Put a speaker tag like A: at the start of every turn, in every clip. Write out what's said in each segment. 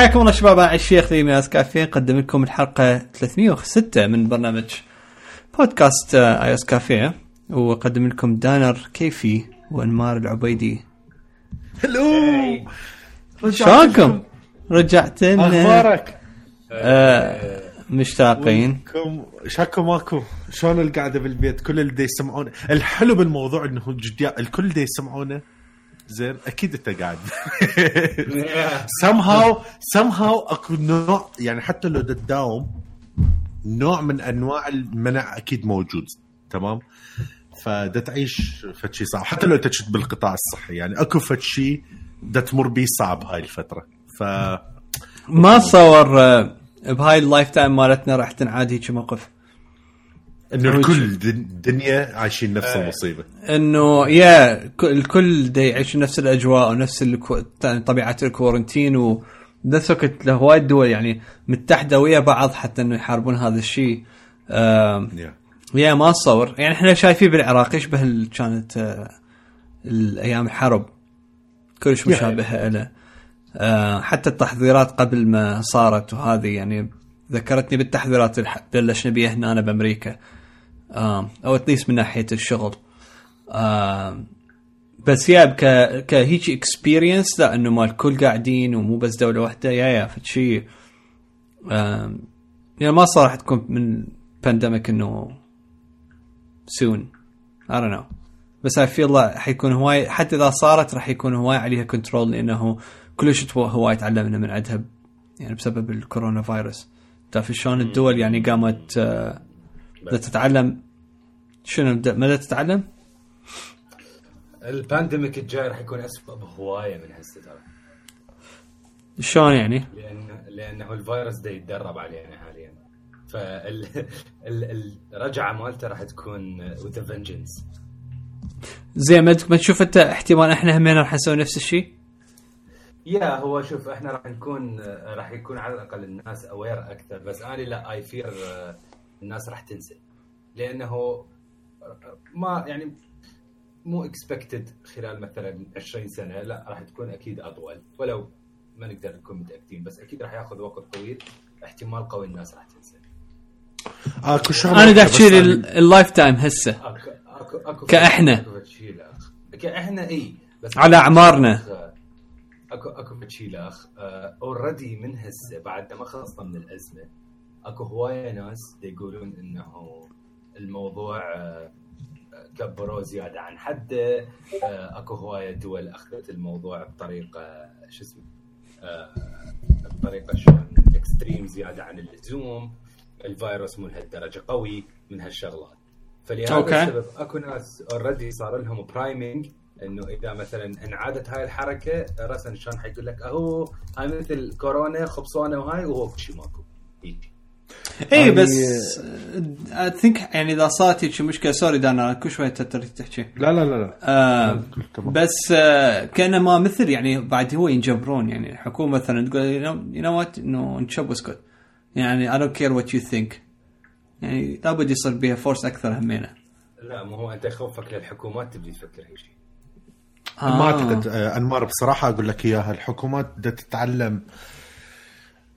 A: حياكم الله شباب أنا الشيخ ذي من كافيه نقدم لكم الحلقة 306 من برنامج بودكاست اي اس كافيه. وأقدم لكم دانر كيفي وأنمار العبيدي.
B: هلو!
A: شلونكم؟ رجعت لنا
B: أخبارك؟
A: آه مشتاقين.
B: كم شاكو ماكو؟ شلون القعدة بالبيت؟ كل اللي دا يسمعون الحلو بالموضوع إنه جديا الكل دا يسمعونه زين أكيد أنت قاعد. Somehow somehow أكو نوع يعني حتى لو دا تداوم نوع من أنواع المنع أكيد موجود تمام؟ فدا تعيش فد شيء صعب. حتى لو أنت كنت بالقطاع الصحي يعني أكو فد شيء دا تمر بيه صعب هاي الفترة. ف
A: ما تصور آه، بهاي ال lifetime مالتنا راح تنعاد هيك موقف.
B: إنه الكل دن- الدنيا عايشين نفس المصيبة.
A: إنه يا الكل دا يعيش نفس الأجواء ونفس الكو... طبيعة الكورنتين وبنفس الوقت له وايد دول يعني متحدة ويا بعض حتى إنه يحاربون هذا الشيء.
B: Yeah.
A: يا ما أتصور. يعني إحنا شايفين بالعراق يشبه ال- كانت آه، الأيام الحرب. كلش مشابهة له آه، حتى التحضيرات قبل ما صارت وهذه يعني ذكرتني بالتحضيرات اللي بلشنا بيها هنا أنا بأمريكا. أو at least من ناحية الشغل. آم، بس yeah ك كهيك experience لا إنه مال الكل قاعدين ومو بس دولة واحدة. yeah yeah فد شيء آم، يعني ما صار راح تكون من pandemic إنه soon I don't know. بس I feel like حيكون هواي حتى إذا صارت راح يكون هواي عليها control لأنه كلش هواي تعلمنا من عندها يعني بسبب الكورونا فيروس. تعرف شلون الدول يعني قامت بدها تتعلم شنو ماذا تتعلم؟
C: ال pandemic الجاي راح يكون اسوء بهوايه من هسه ترى
A: شلون يعني؟
C: لأن لأنه الفيروس ده يتدرب علينا حاليا فالرجعه مالته راح تكون with vengeance
A: زين ما ما تشوف أنت احتمال إحنا همين راح نسوي نفس الشيء؟
C: yeah هو شوف إحنا راح نكون راح يكون على الأقل الناس aware أكثر بس أنا لا I fear الناس راح تنسى لأنه ما يعني مو expected خلال مثلا 20 سنة لا راح تكون أكيد أطول. ولو ما نقدر نكون متأكدين بس أكيد راح يأخذ وقت طويل. احتمال قوي الناس راح تنسى
B: أكو شغلة
A: أنا دا احكي ال lifetime هسه.
C: اكو اكو شيء لا كأحنا إي. بس
A: على أعمارنا.
C: اكو أكو شيء لا already من هسه بعد ما خلصنا من الأزمة اكو هواية ناس يقولون إنه الموضوع آه، كبروه زيادة عن حده. آه، اكو هواية دول اخذت الموضوع بطريقة شو اسمه آه، بطريقة شلون extreme زيادة عن اللزوم. الفيروس مو لهالدرجة قوي من هالشغلات. فلهذا
A: okay.
C: السبب اكو ناس already صار لهم priming إنه إذا مثلا انعادت هاي الحركة راسا شلون حيقول لك أهو هاي مثل كورونا خبصانة وهاي وهو شيء ماكو. هيك.
A: اي بس I think يعني إذا صارت هيك مشكلة sorry دانا كل شوي تترك تحكي
B: لا لا لا لا.
A: آه. بس آه كانما مثل يعني بعد هو ينجبرون يعني الحكومة مثلا تقول you know what انه نشب واسكت يعني I don't care what you think. يعني لابد يصير بها force أكثر همينة.
C: لا مو هو أنت يخوفك للحكومات تبدي تفكر هيك شيء.
B: ما أعتقد آه، أنمار بصراحة أقول لك إياها الحكومات بدها تتعلم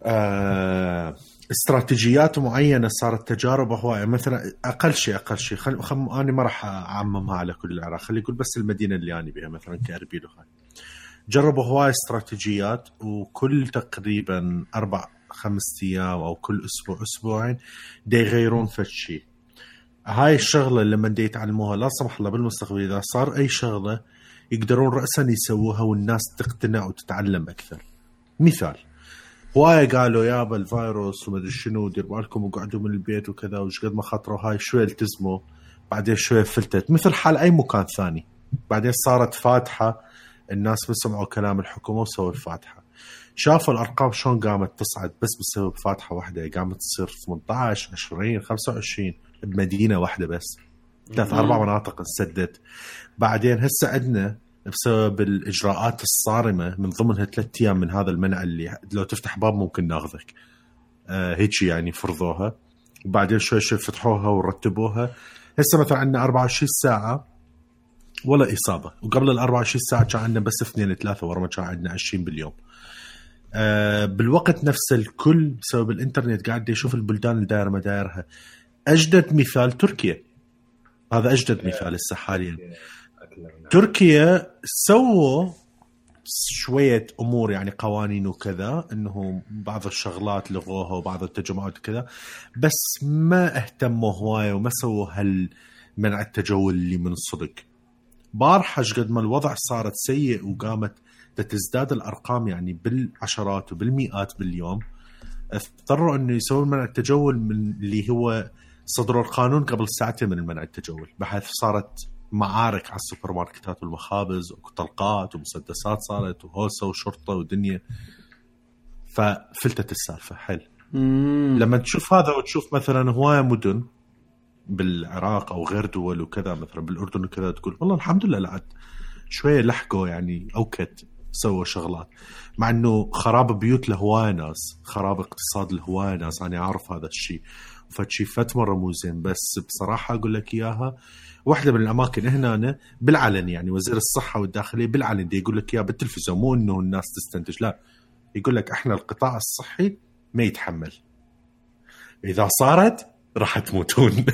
B: آه، استراتيجيات معينة صارت تجارب هوايه مثلا أقل شيء أقل شيء. خل... خل... أنا ما راح أعممها على كل العراق خلي يقول بس المدينة اللي أنا بها مثلا كأربيل وهاي. جربوا هواي استراتيجيات وكل تقريبا أربع خمس أيام أو كل أسبوع أسبوعين دا يغيرون فد شيء. هاي الشغلة لما دا يتعلموها لا سمح الله بالمستقبل إذا صار أي شغلة يقدرون راسا يسووها والناس تقتنع وتتعلم أكثر. مثال. هواية قالوا يابا الفيروس ومدري شنو دير بالكم وقعدوا من البيت وكذا وش قد ما خاطروا هاي شوي التزموا بعدين شوي فلتت. مثل حال أي مكان ثاني. بعدين صارت فاتحة الناس ما سمعوا كلام الحكومة وسووا الفاتحة. شافوا الأرقام شلون قامت تصعد بس بسبب فاتحة واحدة قامت تصير 18 20 25 بمدينة واحدة بس. ثلاث أربع مناطق انسدت بعدين هسه عندنا بسبب الإجراءات الصارمة من ضمنها ثلاث أيام من هذا المنع اللي لو تفتح باب ممكن ناخذك. آه هيك يعني فرضوها. وبعدين شوي شوي فتحوها ورتبوها. هسه مثلا عندنا 24 ساعة ولا إصابة. وقبل ال 24 ساعة كان عندنا بس اثنين ثلاثة ورا ما كان عندنا 20 باليوم. آه بالوقت نفسه الكل بسبب الإنترنت قاعد يشوف البلدان اللي دايرة ما دايرها أجدد مثال تركيا. هذا أجدد مثال هسه حاليا. تركيا سووا شوية أمور يعني قوانين وكذا إنه بعض الشغلات لغوها وبعض التجمعات وكذا بس ما اهتموا هواية وما سووا هالمنع التجول اللي من الصدق. بارحه قد ما الوضع صارت سيء وقامت تزداد الأرقام يعني بالعشرات وبالمئات باليوم اضطروا إنه يسوون منع التجول من اللي هو صدروا القانون قبل ساعتين من المنع التجول. بحيث صارت معارك على السوبر ماركتات والمخابز وطلقات ومسدسات صارت وهوسة وشرطة ودنيا. ففلتت السالفة حل لما تشوف هذا وتشوف مثلا هواية مدن بالعراق أو غير دول وكذا مثلا بالأردن وكذا تقول والله الحمد لله لعد شوية لحقوا يعني أوكت سووا شغلات. مع إنه خراب بيوت لهواية ناس خراب اقتصاد لهواية ناس أنا أعرف هذا الشيء. فشي فت مره مو زين بس بصراحة أقول لك إياها واحدة من الأماكن هنا بالعلن يعني وزير الصحة والداخلية بالعلن دي يقول لك اياها بالتلفزيون مو إنه الناس تستنتج لا. يقول لك إحنا القطاع الصحي ما يتحمل. إذا صارت راح تموتون.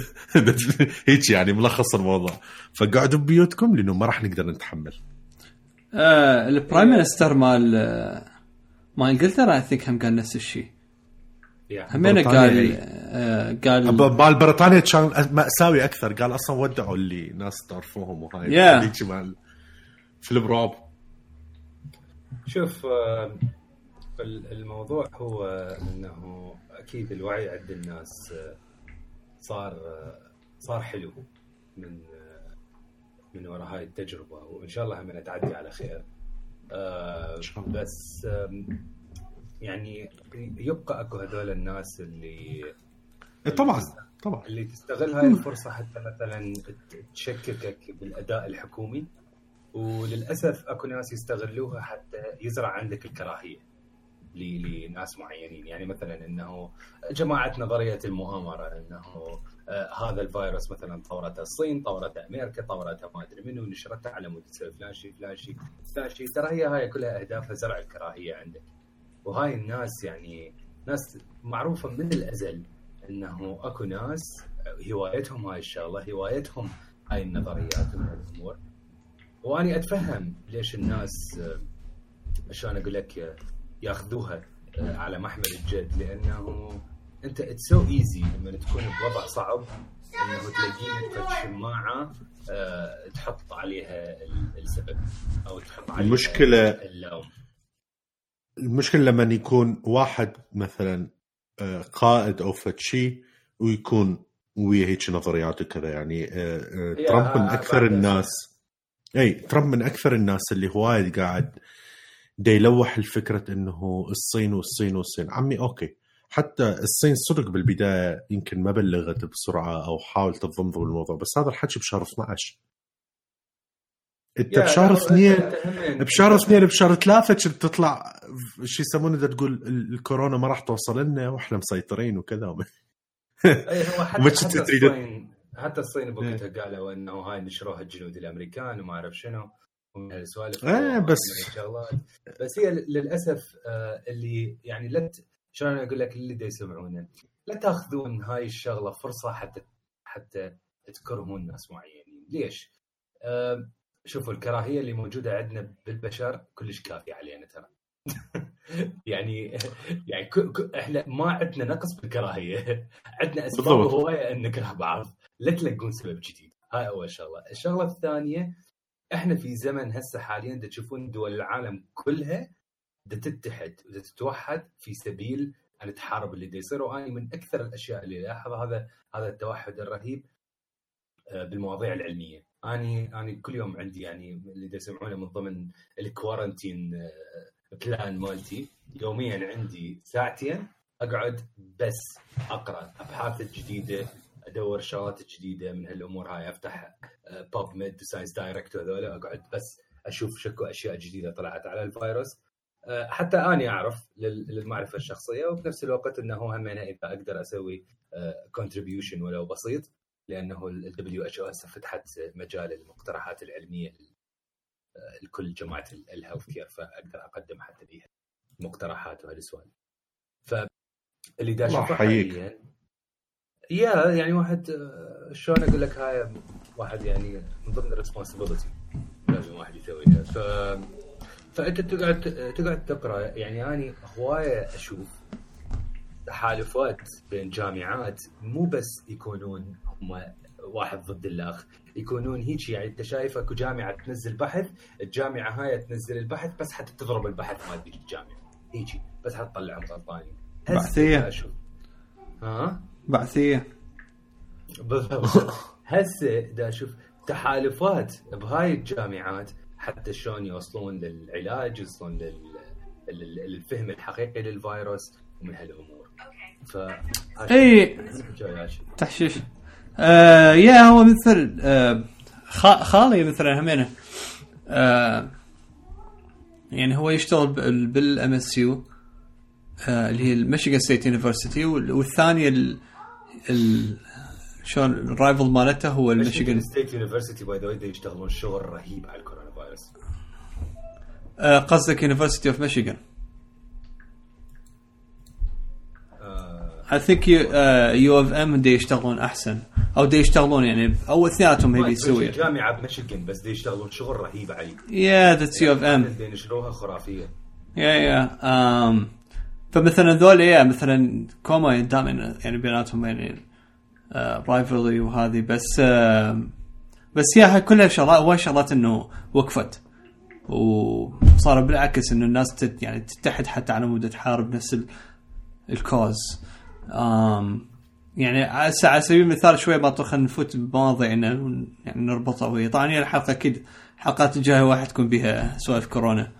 B: هيك يعني ملخص الموضوع. فقعدوا ببيوتكم لأنه ما راح نقدر نتحمل.
A: آه ال prime minister مال مال إنجلترا I think هم قال نفس الشيء. همينه قال آه قال
B: مال بريطانيا كان مأساوي أكثر. قال أصلا ودعوا اللي ناس تعرفوهم وهاي.
A: Yeah.
B: مال فيلم رعب
C: شوف آه الموضوع هو إنه أكيد الوعي عند الناس آه صار صار حلو من من وراء هاي التجربة. وإن شاء الله هم تعدي على خير. بس يعني يبقى أكو هذول الناس اللي
B: إيه، طبعا طبعا.
C: اللي تستغل هاي الفرصة حتى مثلا تشككك بالأداء الحكومي وللأسف أكو ناس يستغلوها حتى يزرع عندك الكراهية لناس معينين. يعني مثلا إنه جماعة نظرية المؤامره إنه آه هذا الفيروس مثلا طورته الصين طورته أمريكا طورته ما أدري منو نشرته على مود فلان شيء فلان شيء فلان شيء. ترى هي هاي كلها اهدافها زرع الكراهية عندك. وهاي الناس يعني ناس معروفة من الأزل أنه أكو ناس هوايتهم هاي الشغلة هوايتهم هاي النظريات والامور وأني أتفهم ليش الناس عشان أقول لك ياخذوها على محمل الجد لأنه أنت it's so easy لما تكون بوضع صعب إنه تلاقي لك شماعه تحط عليها السبب أو تحط عليها
B: المشكلة
C: اللوم.
B: المشكلة لما يكون واحد مثلا قائد أو فد شيء ويكون ويا هيك نظريات وكذا يعني ترامب من أكثر الناس إي ترامب من أكثر الناس اللي هواية قاعد دا يلوح الفكرة إنه الصين والصين والصين. عمي okay. حتى الصين صدق بالبداية يمكن ما بلغت بسرعة أو حاولت تضمضم الموضوع بس هذا الحكي بشهر 12 انت بشهر اثنين بشهر اثنين بشهر ثلاثة كنت تطلع شو يسمونه اذا تقول الكورونا ما راح توصل لنا وإحنا مسيطرين وكذا.
C: أي هو حتى, حتى الصين حتى الصين بوقتها قالوا إنه هاي نشروها الجنود الأمريكان وما أعرف شنو ومن هالسوالف
B: إيه بس
C: بس هي للأسف اللي يعني لا شلون أقول لك اللي دا يسمعونا لا تأخذون هاي الشغلة فرصة حتى حتى تكرهون ناس معينين. ليش؟ أه شوفوا الكراهية اللي موجودة عندنا بالبشر كلش كافية علينا ترى. يعني يعني ك... إحنا ما عندنا نقص بالكراهية. عندنا أسباب هوايه ان نكره بعض. لا تلقون سبب جديد. هاي أول شغلة. الشغلة الثانية إحنا في زمن هسه حاليا تشوفون دول العالم كلها تتحد وتتوحد في سبيل أن تحارب اللي يصير. وأنا من أكثر الأشياء اللي لاحظها. هذا هذا التوحد الرهيب. بالمواضيع العلمية. اني أني كل يوم عندي يعني اللي يسمعونه من ضمن ال quarantine plan مالتي يوميا عندي ساعتين أقعد بس أقرأ أبحاث جديدة أدور شغلات جديدة من هالأمور هاي أفتح PubMed ScienceDirect وهذول أقعد بس أشوف شكو أشياء جديدة طلعت على الفيروس. حتى أني أعرف للمعرفة الشخصية وبنفس الوقت إنه همينه إذا أقدر أسوي contribution ولو بسيط. لأنه ال WHO هسه فتحت مجال المقترحات العلمية لكل جماعة ال health care فأقدر أقدم حتى بيها. مقترحات وهالسوالف فاللي دا
B: الله
C: أشوفه
B: يحييك.
C: حاليا يا يعني واحد آه، شلون أقول لك هاي واحد يعني من ضمن ال responsibility لازم واحد يسويها ف فأنت تقعد تقعد تقرأ يعني اني هواية أشوف تحالفات بين جامعات مو بس يكونون هم واحد ضد الاخ يكونون هيك يعني أنت شايف أكو جامعة تنزل بحث الجامعة هاي تنزل البحث بس حتى تضرب البحث مال ذيك الجامعة. هيجي بس حتى تطلعهم غلطانين هسه
A: بحثية.
C: دا أشوف ها؟
A: بعثية.
C: بالضبط. هسه دا أشوف تحالفات بهاي الجامعات حتى شلون يوصلون للعلاج يوصلون لل... لل- للفهم الحقيقي للفيروس ومن هالأمور. ف
A: اي
C: جاي
A: تحشيش. آه yeah هو مثل آه خا- خالي مثلا همينه. آه يعني هو يشتغل بال MSU اللي هي ال Michigan State University والثانيه ال ال شلون ال rival مالته هو
C: ميشيغان
A: الميشيغان
C: State University by the way يشتغلون شغل رهيب على ال corona virus
A: آه قصدك University of Michigan
C: آه،
A: I think U of M دي يشتغلون أحسن. أو دي يشتغلون يعني أو اثنيناتهم هي يسوي
C: جامعة بميشيغان بس دي يشتغلون شغل رهيب عليه
A: yeah that's U of M
C: دي ينشروها خرافية.
A: يا يا um, فمثلا ذول يا مثلا كوما دائما يعني بيناتهم يعني rivalry وهذه. بس آه بس yeah كلها شغلات هواي شغلات إنه وقفت. وصار بالعكس إنه الناس تت يعني تتحد حتى على مود تحارب نفس ال- ال cause آم يعني على سبيل المثال شوي ما خلينا نفوت بمواضيع إنه يعني نربطها ويا طبعا هي الحلقة أكيد الحلقات الجاية واحد تكون بها سوالف كورونا.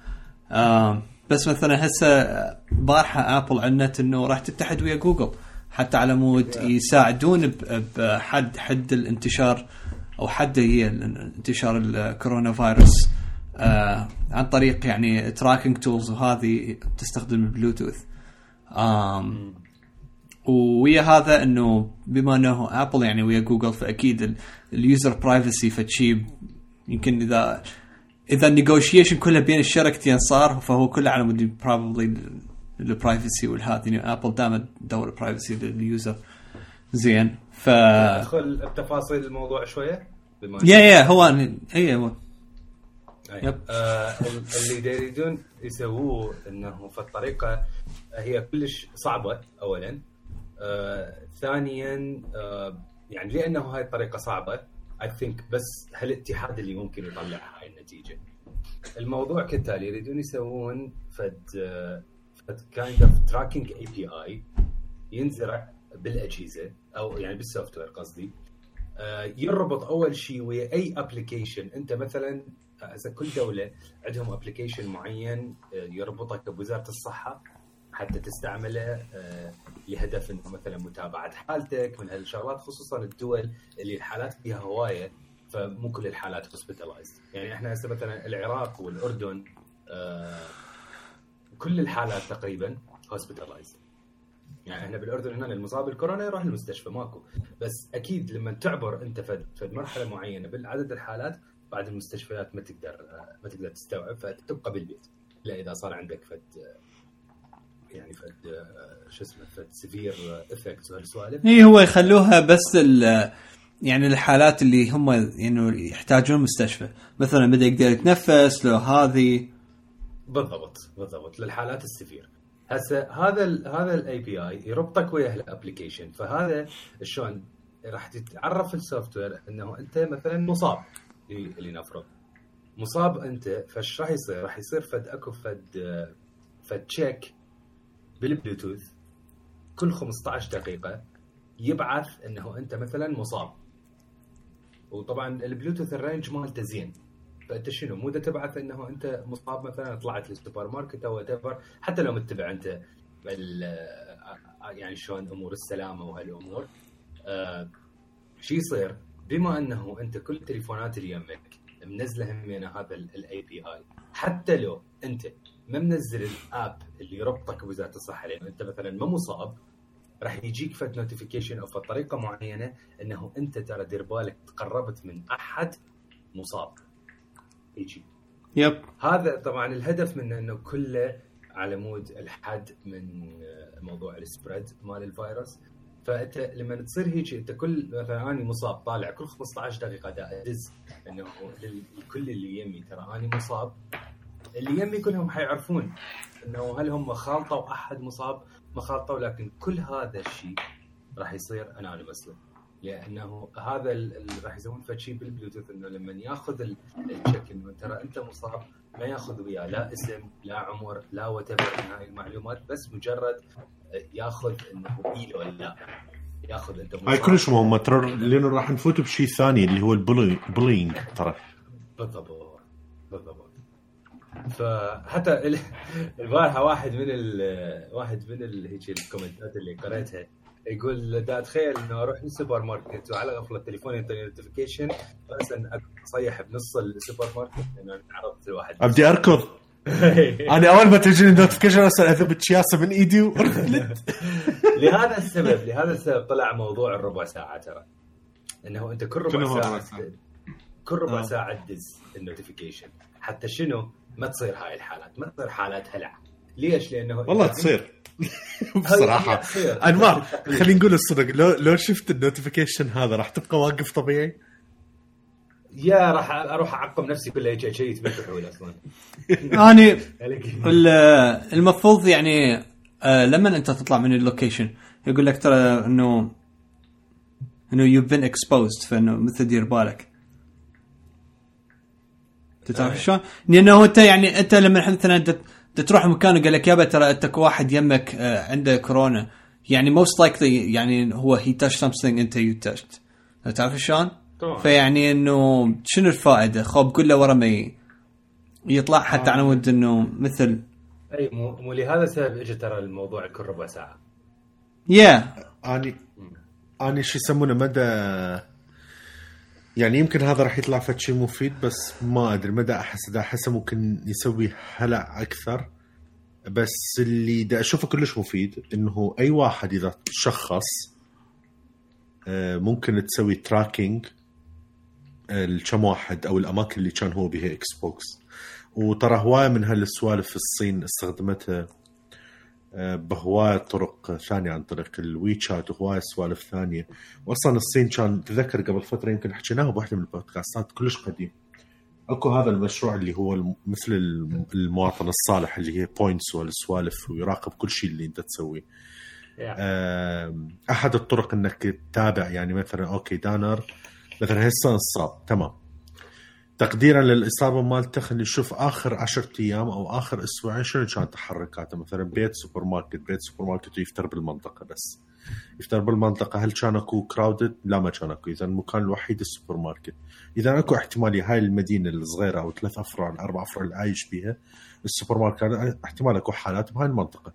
A: آم بس مثلا هسه بارحة Apple أعلنت إنه راح تتحد ويا جوجل حتى على مود يساعدون بحد حد الانتشار أو حد هي انتشار ال corona virus آه عن طريق يعني tracking tools وهذه تستخدم البلوتوث آم ويا هذا إنه بما إنه Apple يعني ويا جوجل فأكيد ال user privacy فشي يمكن اذا إذا ال negotiation كله بين الشركتين صار فهو كله على مود probably ال privacy والهذا يعني Apple دائما تدور ال privacy لل user زين ف
C: أدخل بتفاصيل الموضوع شوية بما
A: yeah yeah هو اي هو. yep.
C: آه ال- اللي يريدون يسووه إنه في الطريقة هي كلش صعبة اولا آه ثانيا آه يعني لأنه هاي الطريقة صعبة I think بس هالاتحاد اللي ممكن يطلع هاي النتيجة. الموضوع كالتالي يريدون يسوون فد آه، فد kind of tracking API ينزرع بالأجهزة أو يعني بال software قصدي. آه، يربط أول شيء ويا أي application أنت مثلا هسه كل دولة عندهم application معين يربطك بوزارة الصحة حتى تستعمله آه، لهدف إنه مثلا متابعة حالتك من هالشغلات خصوصا الدول اللي الحالات فيها هواية فمو كل الحالات hospitalized يعني إحنا هسه مثلا العراق والأردن آه، كل الحالات تقريبا hospitalized يعني إحنا بالأردن هنا المصاب بالكورونا يروح المستشفى ماكو. بس أكيد لما تعبر أنت فد مرحلة معينة بالعدد الحالات بعد المستشفيات ما تقدر ما تقدر تستوعب فتبقى بالبيت إلا إذا صار عندك فد يعني فد شو اسمه فد severe effects وهالسوالف.
A: اي هو يخلوها بس ال يعني الحالات اللي هم يعني يحتاجون مستشفى. مثلا ما دا يقدر يتنفس لو هذه.
C: بالضبط بالضبط للحالات ال severe هسه هذا ال هذا ال API يربطك ويا ال application فهذا شلون راح تتعرف ال software إنه أنت مثلا مصاب. اللي نفرض. مصاب أنت فايش راح يصير؟ راح يصير فد أكو فد فد check بالبلوتوث كل 15 دقيقة يبعث إنه أنت مثلا مصاب. وطبعا البلوتوث ال range مالته زين. فأنت شنو؟ مو تبعث إنه أنت مصاب مثلا طلعت للسوبر ماركت أو whatever حتى لو متبع أنت يعني شلون أمور السلامة وهالأمور. آه شو يصير؟ بما إنه أنت كل التليفونات اللي يمك منزله همينه هذا ال API حتى لو أنت ما منزل ال app اللي يربطك بوزارة الصحة؟ لأن أنت مثلا ما مصاب راح يجيك فد notification أو فد طريقة معينة إنه أنت ترى دير بالك تقربت من أحد مصاب. يجي.
A: yep.
C: هذا طبعا الهدف منه إنه كله على مود الحد من موضوع ال spread مال الفيروس. فأنت لما تصير هيك أنت كل مثلا أنا مصاب طالع كل 15 دقيقة دا أدز إنه لكل اللي يمي ترى أنا مصاب. اللي يمي كلهم حيعرفون إنه هل هم خالطوا أحد مصاب ما خالطوا لكن كل هذا الشيء راح يصير anonymously لأنه هذا اللي راح يسوون فشي بالبلوتوث إنه لما يأخذ ال check إنه ترى أنت مصاب ما يأخذ وياه. لا اسم لا عمر لا وات من هاي المعلومات بس مجرد يأخذ إنه اي ولا لا. يأخذ إنت
B: هاي كلش مهمة. ترى لأنه راح نفوت بشيء ثاني اللي هو ال bullying ترى.
C: بالضبط بالضبط. فحتى البارحه واحد من واحد من هيك ال comment ات اللي قريتها. يقول دا أتخيل إنه أروح للسوبر ماركت وعلى غفله التليفون يعطيني notification بس اصيح بنص السوبر ماركت انه تعرضت لواحد.
B: أبدي أركض. أنا أول ما تجيني notification أصلا اذب الجياسة من إيدي
C: لهذا السبب لهذا السبب طلع موضوع الربع ساعة ترى. إنه أنت كل ربع ساعة؟ كل ربع آه. ساعة تدز ال notification. حتى شنو؟ ما تصير هاي الحالات ما تصير حالات هلع ليش؟ لأنه
B: والله تصير. بصراحة. انمار خلينا نقول الصدق لو لو شفت ال notification هذا راح تبقى واقف طبيعي؟
C: يا راح أروح اعقم نفسي كله شيء شيء تبي أصلا.
A: اني المفروض يعني آه، لما أنت تطلع من ال location يقول لك ترى انه إنه you've been exposed فإنه مثل دير بالك. تعرف آه. شلون؟ لأنه انت يعني أنت لما مثلا تروح مكان وقال لك يابا ترى أنت واحد يمك آه، عنده كورونا يعني most likely يعني هو هي touch something أنت you touched تعرف شلون؟ فيعني إنه شنو الفائدة؟ خوب كله ورا ما يطلع حتى على مود إنه مثل
C: أي مو, مو لهذا السبب اجى ترى الموضوع كل ربع ساعة
A: يا
B: yeah. آني آني شو يسمونه مدى يعني يمكن هذا راح يطلع فد شيء مفيد بس ما أدري مدى أحس اذا احسه ممكن يسوي هلع أكثر. بس اللي دا أشوفه كلش مفيد إنه أي واحد إذا تشخص آه، ممكن تسوي tracking كم واحد أو الأماكن اللي كان هو بها exposed وترى هواية من هالسوالف في الصين استخدمتها. آه، بهواية طرق ثانية عن طريق الويتشات وهواية سوالف ثانية. واصلا الصين كان تذكر قبل فترة يمكن حكيناها بواحدة من البودكاستات كلش قديم. أكو هذا المشروع اللي هو مثل المواطن الصالح اللي هي points والسوالف ويراقب كل شيء اللي أنت تسويه. أحد الطرق إنك تتابع يعني مثلا okay دانر مثلا هسه انصاب تمام. تقديرا للإصابة مالته خلينا نشوف آخر 10 أيام أو آخر أسبوعين شنو كانت تحركاته مثلا بيت سوبر ماركت بيت سوبر ماركت يفتر بالمنطقة بس. يفتر بالمنطقة هل كان أكو crowded؟ لا ما كان أكو. اذا المكان الوحيد السوبر ماركت اذا أكو احتمالية هاي المدينة الصغيرة أو ثلاث افرع أربع افرع اللي عايش بيها السوبر ماركت احتمال أكو حالات بهاي المنطقة.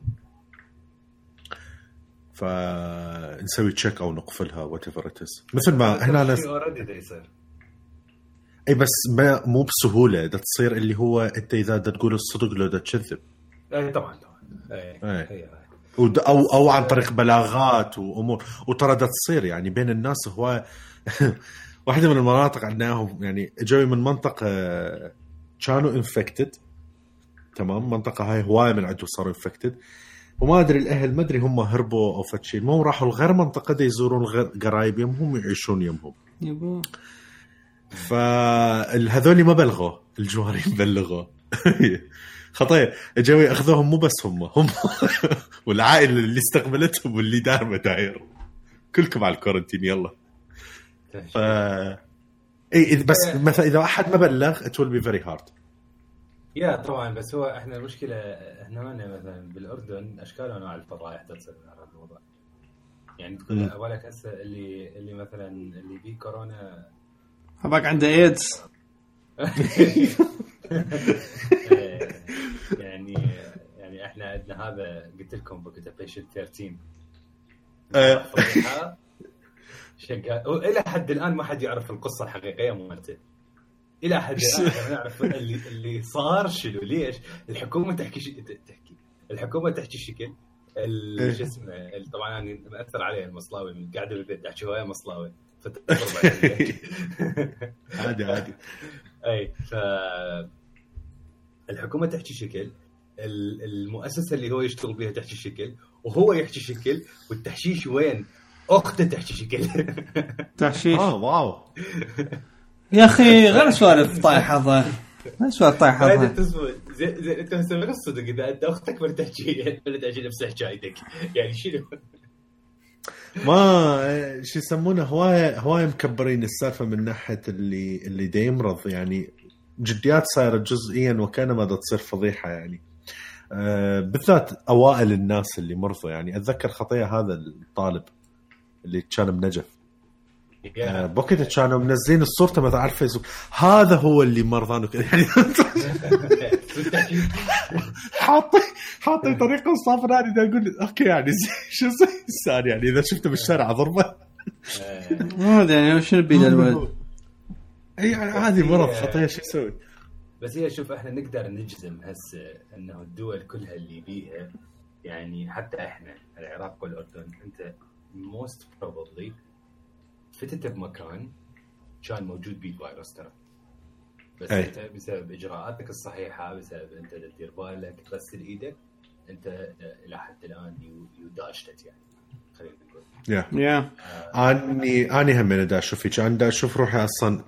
B: فنسوي check أو نقفلها whatever مثل ما هنا اي بس ما مو بسهولة. ده تصير اللي هو أنت إذا بدك تقول الصدق لو بدك تكذب.
C: اي طبعا طبعا. اي,
B: أي. أو أو عن طريق بلاغات وأمور. وترى ده تصير يعني بين الناس هو واحدة من المناطق عندناهم يعني جاي من منطقة كانوا infected تمام؟ منطقة هاي هواية من عندهم صاروا infected وما أدري الأهل ما أدري هم هربوا أو فد شيء. المهم راحوا لغير منطقة دي يزورون قرايب يمهم يعيشون يمهم يبا. فهذول ما بلغوا الجوارين بلغوا. خطيه اجوا ياخذوهم مو بس هم هم والعائله اللي استقبلتهم واللي دار مداير كلكم على ال quarantine يلا. ف إي بس مثلا إذا أحد ما بلغ it will be very hard
C: yeah طبعا بس هو إحنا المشكلة إحنا مثلا بالأردن أشكال وانواع الفضائح تصير من هذا الموضوع يعني تقول اولك هسه اللي اللي مثلا اللي بيه كورونا
A: هباك عنده ايدز
C: يعني يعني إحنا عندنا هذا قلت لكم بكتب patient 13 شغال وإلى حد الآن ما حد يعرف القصة الحقيقية مالته إلى حد الآن نعرف اللي اللي صار شنو ليش. الحكومة تحكي ش... تحكي. الحكومة تحكي شكل. إيه. شو اسمه طبعا أنا مأثر علي المصلاوي من قاعد بالبيت احكي هواية مصلاوي
B: عادي عادي.
C: أي ف الحكومة تحكي شكل ال- المؤسسة اللي هو يشتغل بها تحشي شكل وهو يحشي شكل والتحشيش وين؟ اخته تحشي شكل.
A: تحشيش.
B: آه واو.
A: يا أخي غير سوالف طايحة غير سوالف طايحة
C: هذا.
A: ظاهر
C: تسوى زين زين أنت هسه من الصدق إذا أنت أختك ولا تحكي ولا تحكي نفس حكايتك يعني شنو؟
B: ما شو يسمونه هواية هواية مكبرين السالفة من ناحية اللي اللي دا يمرض. يعني جديات صايرة جزئيا وكانما دا تصير فضيحة يعني. آه بالذات أوائل الناس اللي مرضوا. يعني أتذكر خطيه هذا الطالب اللي كان بنجف. آه بوقتها كانوا منزلين صورته مثلا على الفيسبوك. هذا هو اللي مرضان يعني حاطي حاطي طريقه صافراني دا أقول أوكي يعني شو زي الانسان يعني إذا شفته بالشارع أضربه.
A: ما أدري يعني شنو بيد الولد
B: إي يعني عادي مرض خطيه شو يسوي؟
C: بس هي شوف إحنا نقدر نجزم هسه إنه الدول كلها اللي بيها يعني حتى إحنا العراق والأردن أنت most probably فتت بمكان كان موجود بيه الفيروس ترى. بس
B: أي.
C: أنت بسبب إجراءاتك الصحيحة بسبب أنت تدير بالك تغسل إيدك أنت إلى حد الآن you dodged it يعني خلينا نقول.
B: yeah
A: yeah
B: اني أني هم دا أشوف هيك أنا دا أشوف روحي أصلا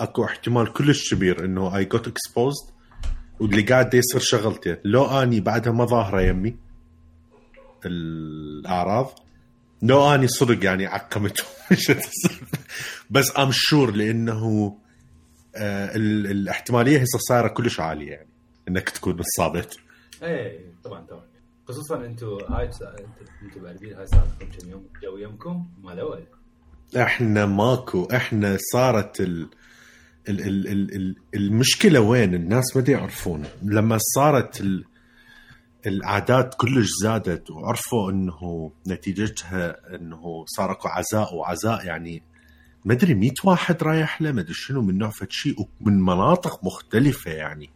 B: أكو احتمال كلش كبير إنه I got exposed واللي قاعد يصير شغلتي. لو أني بعدها ما ظاهرة يمي الأعراض لو أني صدق يعني عقمت بس I'm sure لأنه آه ال- الاحتمالية هسه صايرة كلش عالية يعني إنك تكون اصابت
C: إيه طبعا طبعا. خصوصا أنتم هاي أنتم باردين هاي صار لكم كم يوم؟ جو يمكم مال اول
B: إحنا ماكو إحنا صارت ال... ال... ال... ال... ال... المشكلة وين؟ الناس ما يعرفون. لما صارت ال... الأعداد كلش زادت وعرفوا إنه نتيجتها إنه صار أكو عزاء وعزاء يعني ما أدري 100 واحد رايح له ما أدري شنو من نوع فد شيء ومن مناطق مختلفة يعني.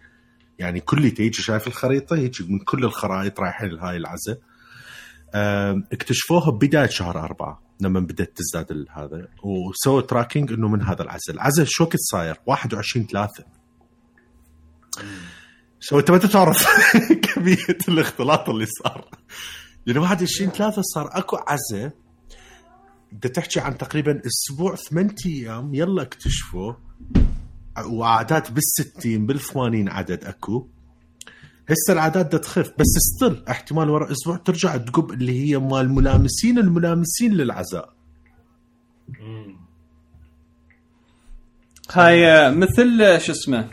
B: يعني كل تيجي شايف الخريطة هيك من كل الخرائط رايحين لهاي العزاء آم، اكتشفوها ببدايه شهر أربعة لما بدأت تزداد هذا. وسووا تراكنج إنه من هذا العزل العزل شو وقت صاير؟ 21 3 شو أنت ما تعرف كمية الاختلاط اللي صار. يعني 21 3 صار أكو عزة بدك تحكي عن تقريبا أسبوع ثمان أيام. يلا اكتشفوا. واعداد بالستين بالثمانين عدد أكو. هسه الاعداد بدها تخف بس still احتمال ورا أسبوع ترجع تقب اللي هي مال الملامسين الملامسين للعزاء.
A: هاي آه، مثل آه، شو اسمه؟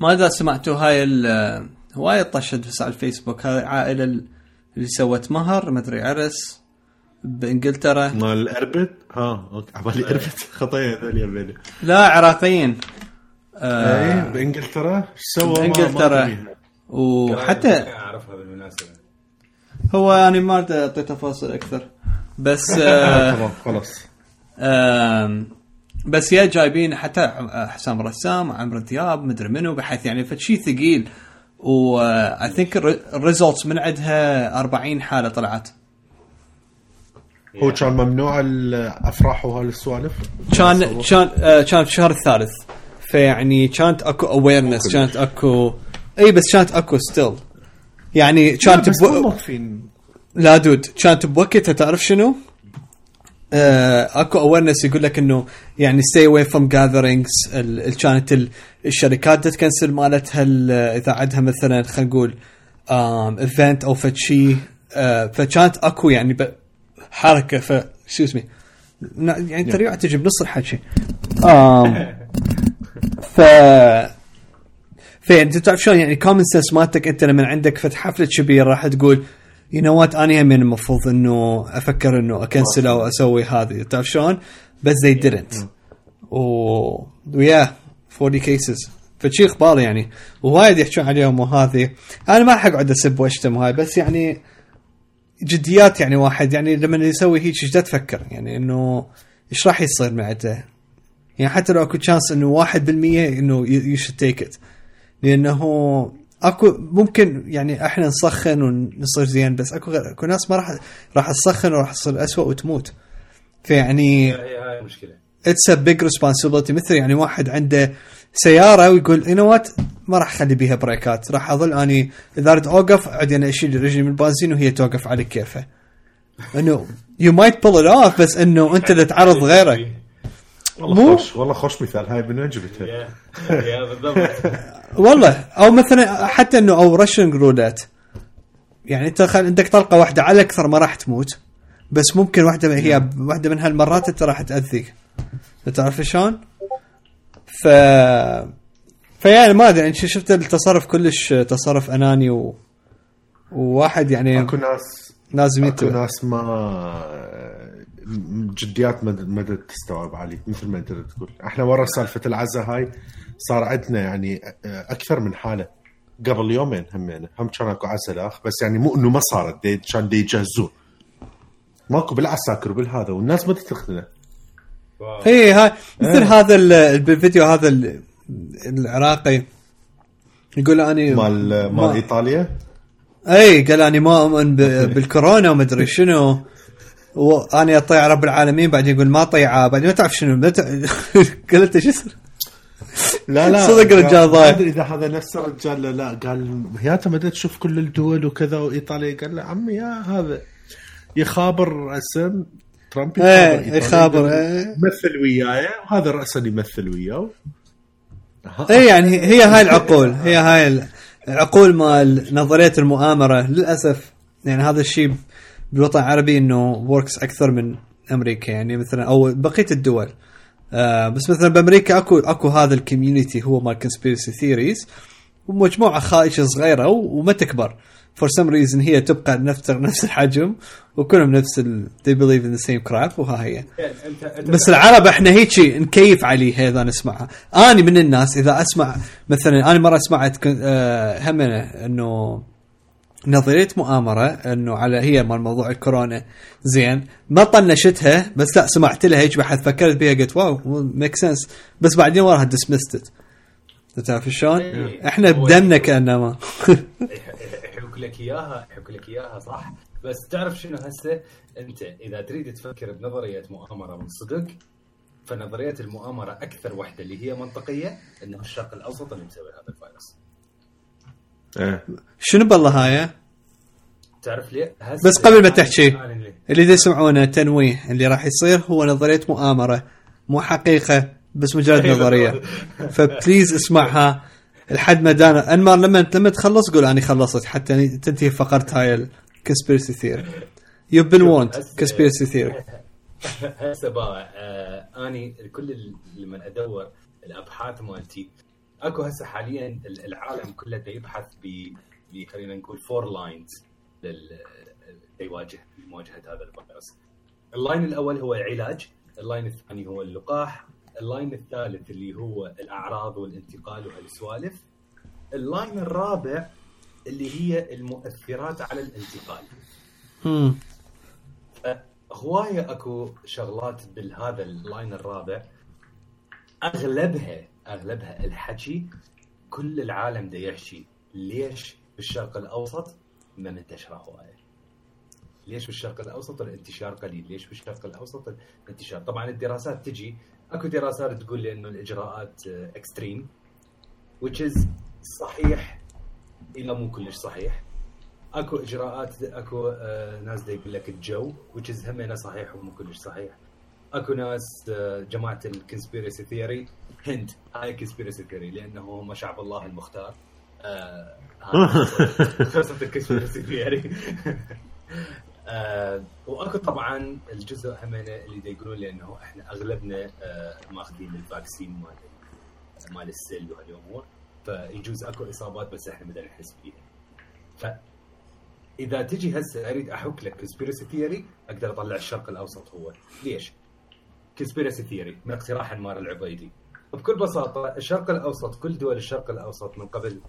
A: ما ادري سمعتوا؟ هاي آه، هواي طشت بس على الفيسبوك. هاي العائله ال- اللي سوت مهر ما ادري عرس. بإنجلترا.
B: مال الاربد ها أوكي. عبالي اربد خطايا هذول
A: لا عراقيين. آه
B: إيه بإنجلترا؟ إيش سوى ما بإنجلترا.
A: وحتى
C: اعرفها بالمناسبة.
A: هو أنا ما اعطي تفاصيل أكثر. بس آه
B: خلاص.
A: بس yeah جايبين حتى حسام رسام عمرو دياب مدري منو بحيث يعني فشي ثقيل. و I think ال results من عندها 40 حالة طلعت.
B: هو كان ممنوع الافراح وهالسوالف
A: كان كان آه، كان في الشهر الثالث. فيعني كانت أكو awareness كانت اكو إي بس كانت أكو still يعني كانت بو... لا dude كانت بوقتها تعرف شنو؟ آه أكو awareness يقول لك إنه يعني stay away from gatherings. ال- ال- كانت ال- الشركات تكنسل مالتها ال- إذا عندها مثلا خلينا نقول event أو فد شيء آه فكانت أكو يعني ب- حركة ف شو اسمي ن- يعني تريع تجي بنص الحكي آم ف فانت تعرف شلون؟ يعني common sense مالتك انت لما عندك فت حفلة كبير راح تقول you know what أنا هم المفروض إنه أفكر إنه أكنسل أو أسوي هذه. تعرف شلون؟ بس they didn't. و ويا 40 cases فشي إخبار يعني. ووايد يحكون عليهم وهذه. أنا ما راح أقعد أسب وأشتم هاي بس يعني جديات يعني واحد يعني لما يسوي هيك إيش تفكر. يعني إنه إيش راح يصير من عنده يعني حتى لو أكو chance إنه 1% إنه you should take it لأنه أكو ممكن يعني إحنا نسخن ونصير زين بس أكو غير أكو ناس ما راح راح تسخن وراح تصير اسوء وتموت. فيعني
C: هي هاي المشكلة
A: it's a big responsibility مثل يعني واحد عنده سيارة ويقول you know what ما راح أخلي بيها بريكات. راح أظل أني إذا أريد أوقف عادي أنا أشيل رجلي من البنزين وهي توقف على كيفها انه you might pull it off بس إنه أنت اللي تعرض غيرك.
B: والله
A: مو-
B: خوش والله خوش مثال. هاي من وين جبتها؟
C: yeah yeah بالضبط.
A: والله. أو مثلا حتى انه أو Russian roulette يعني أنت خل... عندك طلقة واحدة على الأكثر ما راح تموت. بس ممكن واحدة هي واحدة من هالمرات أنت راح تأذيك. تعرف شلون؟ ف فيعني ما أدري أنت شفت التصرف كلش تصرف أناني و... وواحد يعني
B: أكو ناس
A: لازم أكو
B: ناس ما جديات ما تستوعب علي مثل ما انت تقول. إحنا ورا سالفة العزة هاي صار عندنا يعني أكثر من حالة. قبل يومين همينه هم كان أكو عزة الاخ بس يعني مو إنه ما صارت دي كان دي يجهزون ماكو بالعساكر وبالهذا والناس ما
C: واو.
A: اي هاي مثل هذا ال- بالفيديو هذا ال- العراقي. يقول اني
B: مال
A: ما-
B: مال إيطاليا؟
A: اي قال اني ما أؤمن بالكورونا وما أدري شنو. وأنا أطيع رب العالمين بعدين يقول ما طيعه بعدين ما تعرف شنو قلت إيش يصير؟
B: لا لا
A: صدق رجال
B: قال-
A: ضايع.
B: ما أدري إذا هذا نفس الرجال لا لا قال هياته ما تشوف كل الدول وكذا وإيطاليا. قال له عمي يا هذا يخابر رسم ترامب إيه.
A: يخابر إيه
B: يمثل وياي وهذا راسا يمثل وياه.
A: اي يعني هي هاي العقول هي هاي العقول مال نظرية المؤامرة للأسف. يعني هذا الشيء بالوطن العربي إنه works أكثر من أمريكا يعني مثلا أو بقية الدول. آه بس مثلا بأمريكا أكو أكو هذا ال community هو مال conspiracy theories ومجموعة خائشه صغيرة وما تكبر. for some reason هي تبقى نفس نفس الحجم وكلهم نفس ال they believe in the same crap وها هي. بس العرب إحنا هيك نكيف عليها اذا نسمعها أنا من الناس إذا أسمع مثلا أنا مرة سمعت كن- آه، هم إنه نظرية مؤامرة إنه على هي مال موضوع الكورونا. زين ما طنشتها بس لا سمعت لها هيك بحث فكرت بها قلت wow make sense بس بعدين وراها dismissed it تعرف شلون؟
C: إحنا
A: بدمنا كانما
C: لك إياها يحوك لك إياها صح بس تعرف شنو هسه أنت إذا تريد تفكر بنظرية مؤامرة من صدق فنظرية المؤامرة أكثر وحدة اللي هي منطقية إنه الشرق الأوسط اللي مسوي هذا الفيروس
B: إيه
A: شنو بالله هاي؟
C: تعرف ليه؟ هسه
A: بس قبل ما تحكي؟ اللي يسمعونه تنويه اللي راح يصير هو نظرية مؤامرة مو حقيقة بس مجرد.
C: نظرية
A: ف please اسمعها لحد ما دانا. انمار لما لما تخلص قول اني خلصت حتى تنتهي فقره هاي الكونسبيرسي ثيري يو بين وونت كونسبيرسي ثيري
C: هسه بقى آه أني كل لما أدور الأبحاث مالتي أكو هسه حاليا ال- العالم كله دا يبحث ب خلينا نقول فور لاينز ليواجه مواجهه هذا الفيروس. ال line الأول هو العلاج، ال line الثاني هو اللقاح، ال line الثالث اللي هو الأعراض والانتقال وهالسوالف. ال line الرابع اللي هي المؤثرات على الانتقال. هواية أكو شغلات بالهذا ال line الرابع أغلبها أغلبها الحكي كل العالم دا يحكي ليش بالشرق الأوسط ما منتشرة هواية ليش بالشرق الأوسط الانتشار قليل ليش بالشرق الأوسط الانتشار طبعا الدراسات تجي أكو دراسات تقول لي إنه الإجراءات extreme which is صحيح إلى مو كلش صحيح. أكو إجراءات أكو آه ناس يقول لك الجو which is همينه صحيح ومو كلش صحيح. أكو ناس آه جماعة ال conspiracy theory هند هاي conspiracy theory لأنه هم شعب الله المختار. آه قصه ال conspiracy theory آه وأكو طبعا الجزء همينه اللي يقولون لي انه إحنا أغلبنا آه ماخذين ال vaccine مال مال السل وهالامور فيجوز أكو إصابات بس إحنا بدنا نحس بيها. ف اذا تجي هسه أريد أحك لك conspiracy theory أقدر أطلع الشرق الأوسط هو. ليش؟ conspiracy theory من اقتراح انمار العبيدي. بكل بساطة الشرق الأوسط كل دول الشرق الأوسط من قبل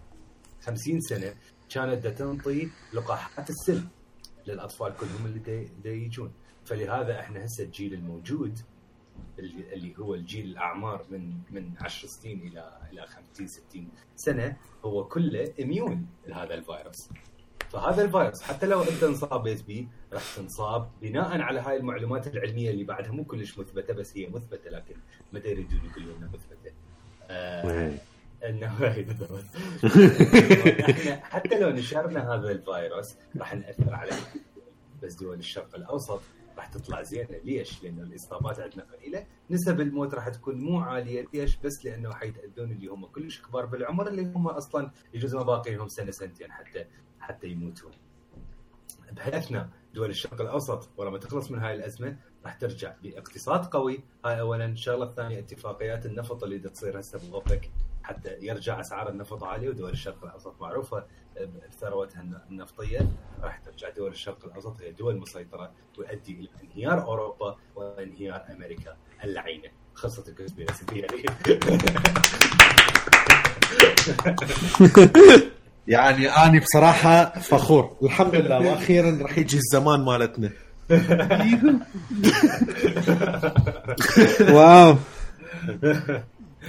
C: 50 سنة كانت تنطي لقاحات السل. للأطفال كلهم اللي دا يجون فلهذا إحنا هسه الجيل الموجود اللي هو الجيل الأعمار من من 10 سنين إلى إلى 50 60 سنة هو كله immune لهذا الفيروس فهذا الفيروس حتى لو أنت انصابت به راح تنصاب بناء على هاي المعلومات العلمية اللي بعدها مو كلش مثبتة بس هي مثبتة لكن ما يريدون يقولوا لنا مثبتة. آه. انه. إحنا حتى لو نشرنا هذا الفيروس راح نأثر عليه بس دول الشرق الأوسط راح تطلع زينه ليش؟ لأن الإصابات عندنا قليلة، نسب الموت راح تكون مو عالية ليش؟ بس لأنه حيتاذون اللي هم كلش كبار بالعمر اللي هم أصلا يجوز ما باقي لهم سنة سنتين حتى حتى يموتون. بهدفنا دول الشرق الأوسط ولما تخلص من هاي الأزمة راح ترجع باقتصاد قوي هاي اولا الشغله الثانية اتفاقيات النفط اللي تصير هسه باوبك حتى يرجع أسعار النفط عالية ودول الشرق الأوسط معروفة بثروتها النفطية راح ترجع دول الشرق الأوسط هي دول مسيطرة ويؤدي إلى انهيار أوروبا وانهيار أمريكا اللعينة خلصت الكونسبيرسي
B: يعني اني بصراحة فخور. الحمد لله وأخيرا راح يجي الزمان مالتنا. Wow.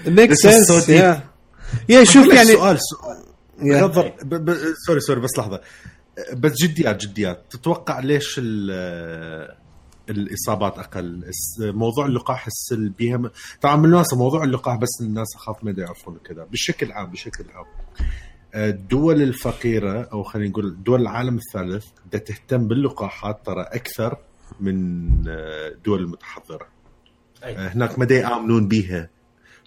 A: Make
B: sense.
A: Yeah yeah شوف يعني
B: سؤال سؤال. sorry sorry بس لحظة. بس جديات جديات. تتوقع ليش ال... الإصابات أقل؟ موضوع اللقاح السل بي هم... طبعا بالمناسبه موضوع اللقاح بس الناس أخاف ما يعرفون كذا. بشكل عام بشكل عام. الدول الفقيرة أو خلينا نقول دول العالم الثالث بدها تهتم باللقاحات ترى أكثر من الدول المتحضرة.
C: أي.
B: هناك ما يامنون بيها.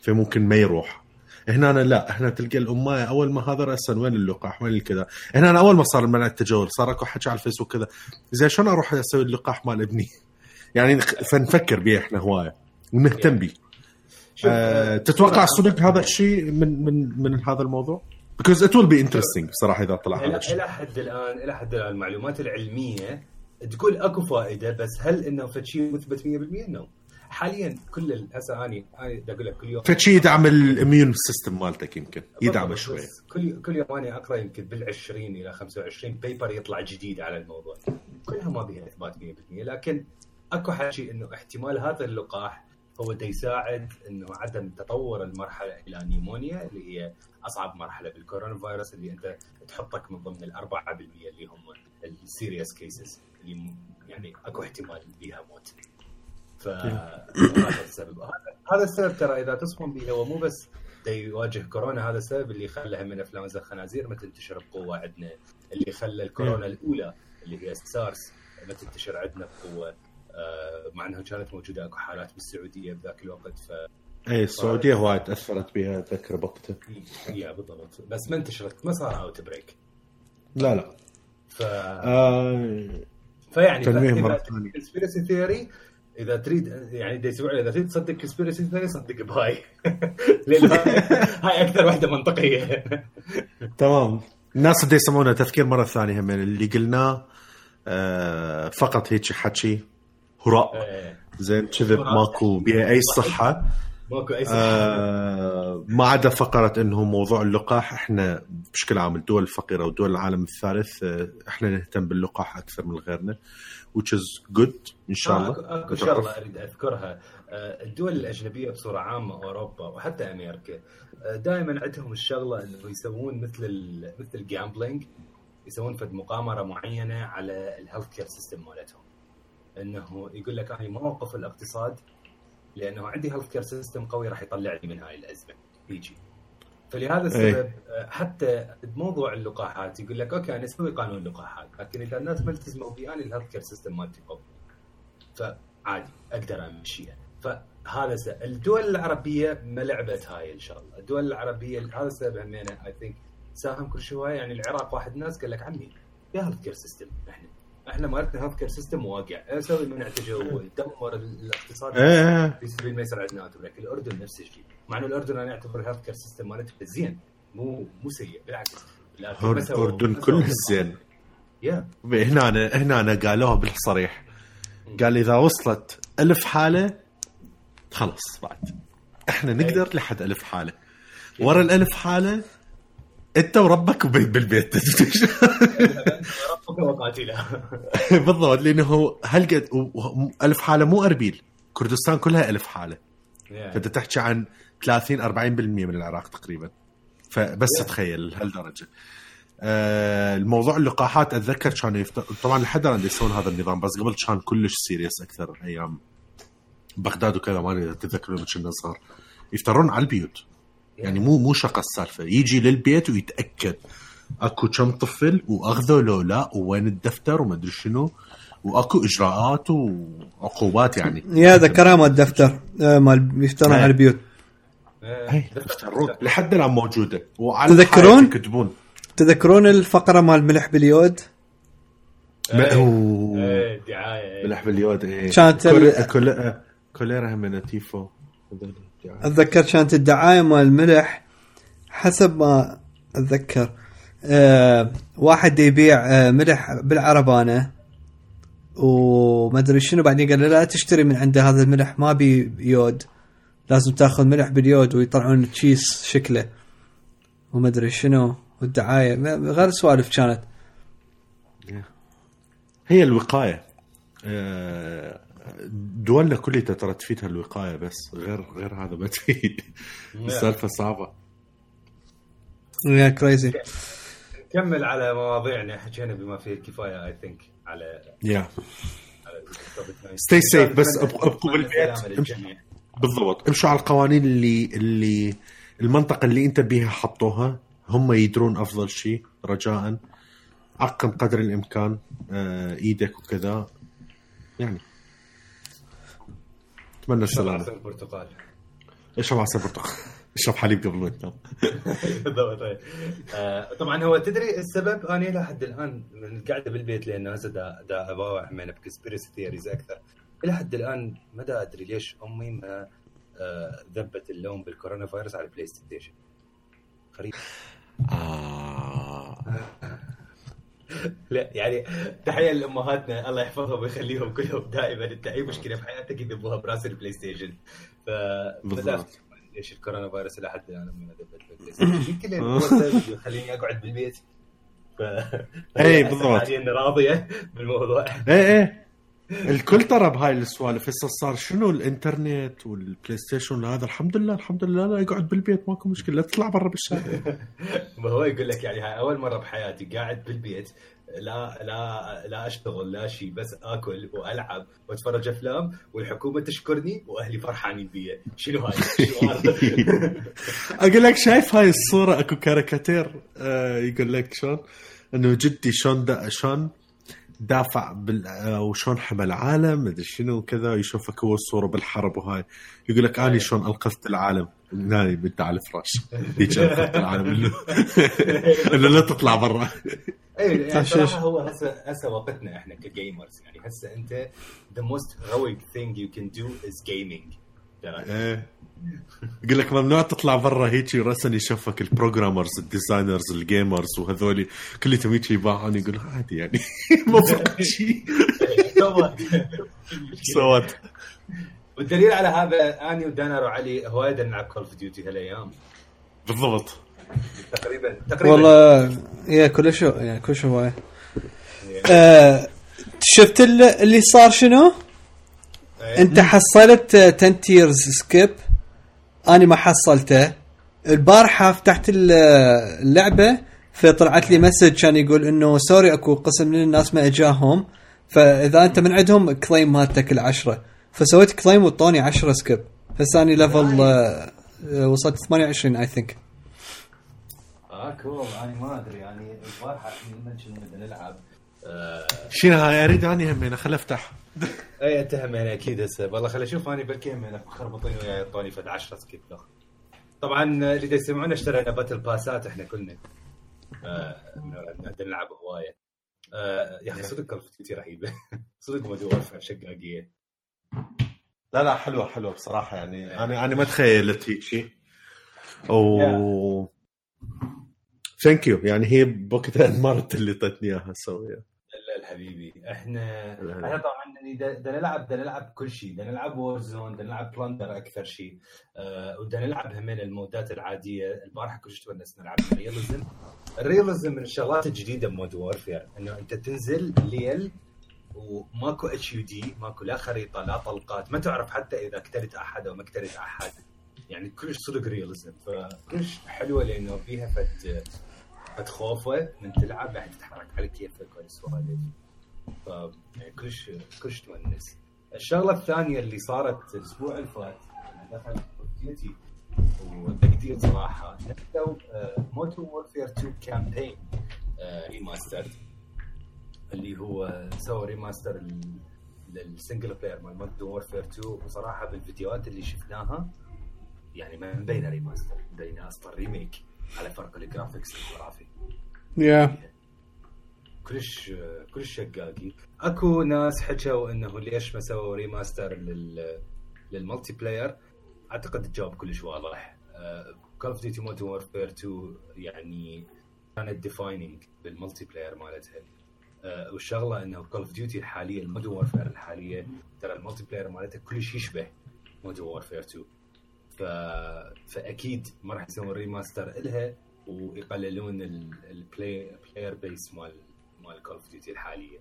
B: فممكن ما يروح. هنا أنا لا هنا تلقى الأمة أول ما هذا راسا وين اللقاح؟ وين الكذا هنا أنا أول ما صار المنع التجول صار أكو حكي على الفيسبوك كذا. زين شلون أروح أسوي اللقاح مال ابني؟ يعني فنفكر بيه إحنا هواية ونهتم
C: شوف
B: أه تتوقع صدق هذا الشيء من من من هذا الموضوع؟ because it will be interesting بصراحه إذا طلع هذا الشيء.
C: إلى حد الآن إلى حد الآن المعلومات العلمية تقول أكو فائدة بس هل انه فد شيء مثبت 100% no حاليا كل هسه اني اني بدي أقول لك كل يوم
B: فشي يدعم الاميون سيستم مالتك يمكن. يدعمه شوي.
C: كل كل يوم اني أقرأ يمكن بال 20 إلى 25 paper يطلع جديد على الموضوع. كلها ما بها إثبات 100% لكن أكو حكي إنه احتمال هذا اللقاح هو دا يساعد إنه عدم تطور المرحلة إلى pneumonia اللي هي أصعب مرحلة بال corona virus اللي أنت تحطك من ضمن ال 4% اللي هم ال serious cases اللي يعني أكو احتمال بها موت. فهذا السبب. هذا- السبب ترى إذا تصفون به هو مو بس يواجه كورونا هذا السبب اللي خلى من انفلونزا الخنازير ما تنتشر بقوة عندنا. اللي خلى الكورونا الأولى اللي هي السارس ما تنتشر عندنا بقوة. آه، مع إنها كانت موجودة أكو حالات بالسعودية بذاك الوقت ف
B: اي السعودية هواي تاثرت بها اتذكر بوقتها.
C: yeah بالضبط. بس ما انتشرت ما صار outbreak
B: لا لا.
C: ف
B: آه
C: فيعني
B: تنويه ثانية.
C: conspiracy theory إذا تريد يعني دا يسوي إذا تريد تصدق conspiracy theory صدق بهاي لأن هاي أكثر واحدة منطقية.
B: تمام. الناس اللي يسمونه تذكير مرة ثانية هم اللي قلناه آه فقط هيك حكي. هراء.
C: إيه،
B: زين كذب. ماكو بها أي صحة.
C: ماكو أي صحة.
B: آه ما عدا فقرة إنه موضوع اللقاح. إحنا بشكل عام الدول الفقيرة ودول العالم الثالث آه إحنا نهتم باللقاح أكثر من غيرنا. Which is good ان شاء الله
C: اكو شغله أريد أذكرها. آه، الدول الأجنبية بصورة عامة أوروبا وحتى أمريكا دائما عندهم الشغلة إنه يسوون مثل ال مثل ال gambling يسوون فد مقامرة معينة على ال healthcare system مالتهم. إنه يقول لك أنا ما اوقف الاقتصاد لأنه عندي healthcare system قوي راح يطلعني من هاي الأزمة. يجي. فلهذا السبب آه، حتى بموضوع اللقاحات يقول لك okay أنا أسوي قانون لقاحات لكن إذا الناس ما التزموا بي أنا ال healthcare system مالتي قوي فعادي أقدر امشيها فهذا س... الدول العربية ما لعبت هاي إن شاء الله. الدول العربية هذا السبب همينه I think ساهم كل شوية. يعني العراق واحد ناس قال لك عمي يا healthcare system إحنا إحنا مالتنا healthcare system واقع. أسوي منع تجول دمر الاقتصاد
B: إيه.
C: في سبيل ما يصير عندنا الأردن نفس الشيء. مع إنه الأردن أنا أعتبر ال healthcare system مالته زين. مو مو سيء بالعكس.
B: الاردن كله. زين.
C: يا
B: هنا هنا قالوها بالصريح. قال إذا وصلت ألف حالة خلص بعد. إحنا نقدر لحد ألف حالة. ورا الألف حالة أنت وربك بالبيت.
C: ربك وقاتله.
B: بالضبط لأنه هالقد و- ألف حالة مو أربيل. كردستان كلها ألف حالة. فأنت تحكي عن 30 40% من العراق تقريبا. فبس
C: Yeah.
B: تخيل هالدرجة. آه الموضوع اللقاحات أتذكر كانوا يفت... طبعا لحد الآن يسوون هذا النظام بس قبل كان كلش serious أكثر أيام بغداد وكذا ما تتذكرون لما كنا صغار. يفترون على البيوت. يعني مو مو شقه السالفة. يجي للبيت ويتأكد. أكو كم طفل واخذه لو لا وين الدفتر وما أدري شنو وأكو إجراءات وعقوبات يعني.
A: يا ذكرها مال الدفتر آه، مال يفترون. على البيوت.
B: لحد الآن موجودة. وعلى
A: تذكرون؟
B: يكتبون.
A: تذكرون الفقرة مال ملح باليود؟
B: ما هو
C: إيه دعاية
B: ملح باليود إيه.
A: كانت
B: كوليرا هم تيفو.
A: أتذكر كانت الدعاية مال الملح حسب ما أتذكر. آه واحد يبيع آه ملح بالعربانة. وما أدري شنو بعدين قال له لا تشتري من عنده هذا الملح ما بي يود لازم تاخذ ملح باليود ويطلعون تشيس شكله. وما أدري شنو والدعاية. ما- غير سوالف كانت.
B: هي الوقاية. آه، دولنا كلها ترى تفيدها الوقايه بس غير غير هذا ما تفيد. السالفة صعبة.
A: يا crazy
C: نكمل على مواضيعنا حكينا بما فيه الكفاية I think على
B: يا
C: على كوفيد 19.
B: Stay safe، بس
C: أبقوا-
B: بالبيت. بالضبط. امشوا على القوانين اللي اللي المنطقة اللي انت بيها حطوها هم يدرون أفضل شيء رجاء عقم قدر الإمكان آه، إيدك وكذا. يعني. أتمنى السلامة.
C: عصير برتقال
B: اشرب عصير برتقال اشرب حليب قبل ما تنام؟
C: بالضبط طيب. آه، طبعا هو تدري السبب؟ أنا لحد الآن من القعده بالبيت لأنه هسه دا دا اباوع من ب conspiracy theories أكثر. إلى حد الآن ما دا أدري ليش أمي ما آه، ذبت اللوم بالكورونا فيروس على ال PlayStation غريب.
B: آه.
C: لا يعني تحيه لامهاتنا الله يحفظهم ويخليهم كلهم دائما انت اي مشكله بحياتك يذبوها براس ال PlayStation ف
B: بالضبط.
C: ليش الكورونا فيروس إلى حد الآن امي ما ذبت بال PlayStation يمكن يخليني أقعد بالبيت. ف
B: إي، بالضبط.
C: راضية بالموضوع.
B: إيه إيه. الكل ترى بهاي السوالف. هسه صار شنو؟ الإنترنت وال PlayStation هذا الحمد لله الحمد لله لا يقعد بالبيت ماكو مشكلة. لا تطلع برا بالشارع.
C: ما هو يقول لك يعني هاي أول مرة بحياتي قاعد بالبيت لا لا لا أشتغل لا شيء بس آكل وألعب وأتفرج أفلام والحكومة تشكرني وأهلي فرحانين بي. شنو هاي؟
B: أقول لك شايف هاي الصورة؟ أكو كاريكاتير آه يقول لك شلون؟ إنه جدي شلون شلون دافع بال آه، وشلون حمى العالم مدري شنو وكذا يشوفك هو الصورة بالحرب وهاي. يقول لك اني شلون انقذت العالم؟ نايم أنت على الفراش. هيك انقذت العالم. انه إنه لا تطلع برا.
C: اي يعني. صراحة هو هسه هسه وقتنا إحنا ك gamers يعني هسه أنت the most heroic thing you can do is gaming.
B: إيه. يقول لك ممنوع تطلع برا هيك رسن يشوفك ال programmers ال designers ال gamers وهذول كلهم هيك يباوعون يقول عادي يعني. ما فرق شيء سوت.
C: والدليل على هذا آني ودانر وعلي هواية نلعب Call of Duty هالأيام.
B: بالضبط.
C: تقريبا تقريبا.
A: والله يا كلش يا كلش هواية. آه شفت ال- اللي صار شنو؟
C: إيه.
A: أنت حصلت 10 tiers skip أنا ما حصلته. البارحة فتحت ال- اللعبة فطلعت لي message كان يقول إنه sorry أكو قسم من الناس ما إجاهم. فإذا أنت من عندهم claim مالتك العشرة. فسويت claim وطوني 10 skip هسه اني level وصلت 28 I think
C: آه cool أنا ما أدري. يعني البارحة لما كنا نلعب. آه،
B: شنو هاي؟ أريد أني همين خل افتح
C: اي انت همين أكيد هسه. والله خليني أشوف اني بلكي همين خربطين وياي يعطوني فد 10 skip طبعا اللي دا يسمعونا اشترينا battle pass ات إحنا كلنا. آه، نلعب هواية. آه، يا أخي صدق Call of Duty رهيبة. صدق Modern Warfare شقاقية.
B: لا لا حلوة حلوة بصراحة يعني. أنا أنا ما تخيلت هيك شيء. و thank you يعني هي بوقتها انمرت اللي اعطتني إياها أسويها.
C: لا الحبيبي
B: إحنا.
C: إحنا طبعا يعني دا- دا نلعب دا نلعب كل شيء. دا نلعب Warzone دا نلعب plunder أكثر شيء. أه نلعب همين المودات العادية. البارحة كلش تونسنا نلعب ال realism ال realism من الشغلات الجديدة ب Modern Warfare إنه أنت تنزل ليل وماكو HUD ماكو لا خريطة لا طلقات. ما تعرف حتى إذا قتلت أحد أو ما قتلت أحد. يعني كلش صدق realism فكلش حلوة لأنه فيها فد فد خوفه من تلعب راح تتحرك على كيفك والسوالف ف يعني كلش كلش تونس. الشغلة الثانية اللي صارت الأسبوع اللي فات Call of Duty وتقدير صراحة نزلوا Modern Warfare 2 campaign remaster اللي هو سوى remaster لل single player مال Modern Warfare 2 وصراحة بالفيديوهات اللي شفناها يعني ما مبينه remaster مبينه أصلا remake على فرق ال graphics الخرافي
A: يا
C: كلش كلش شقاقي. أكو ناس حكوا إنه ليش ما سووا remaster لل لل multiplayer أعتقد الجواب كلش واضح. Call of Duty Modern Warfare 2 يعني كانت defining بال multiplayer مالتها. آه، والشغلة إنه Call of Duty الحالية ال Modern Warfare الحالية ترى ال multiplayer مالتها كلش يشبه Modern Warfare 2 ف... فأكيد ما راح يسوون remaster إلها ويقللون ال play player base مال مال Call of Duty الحالية.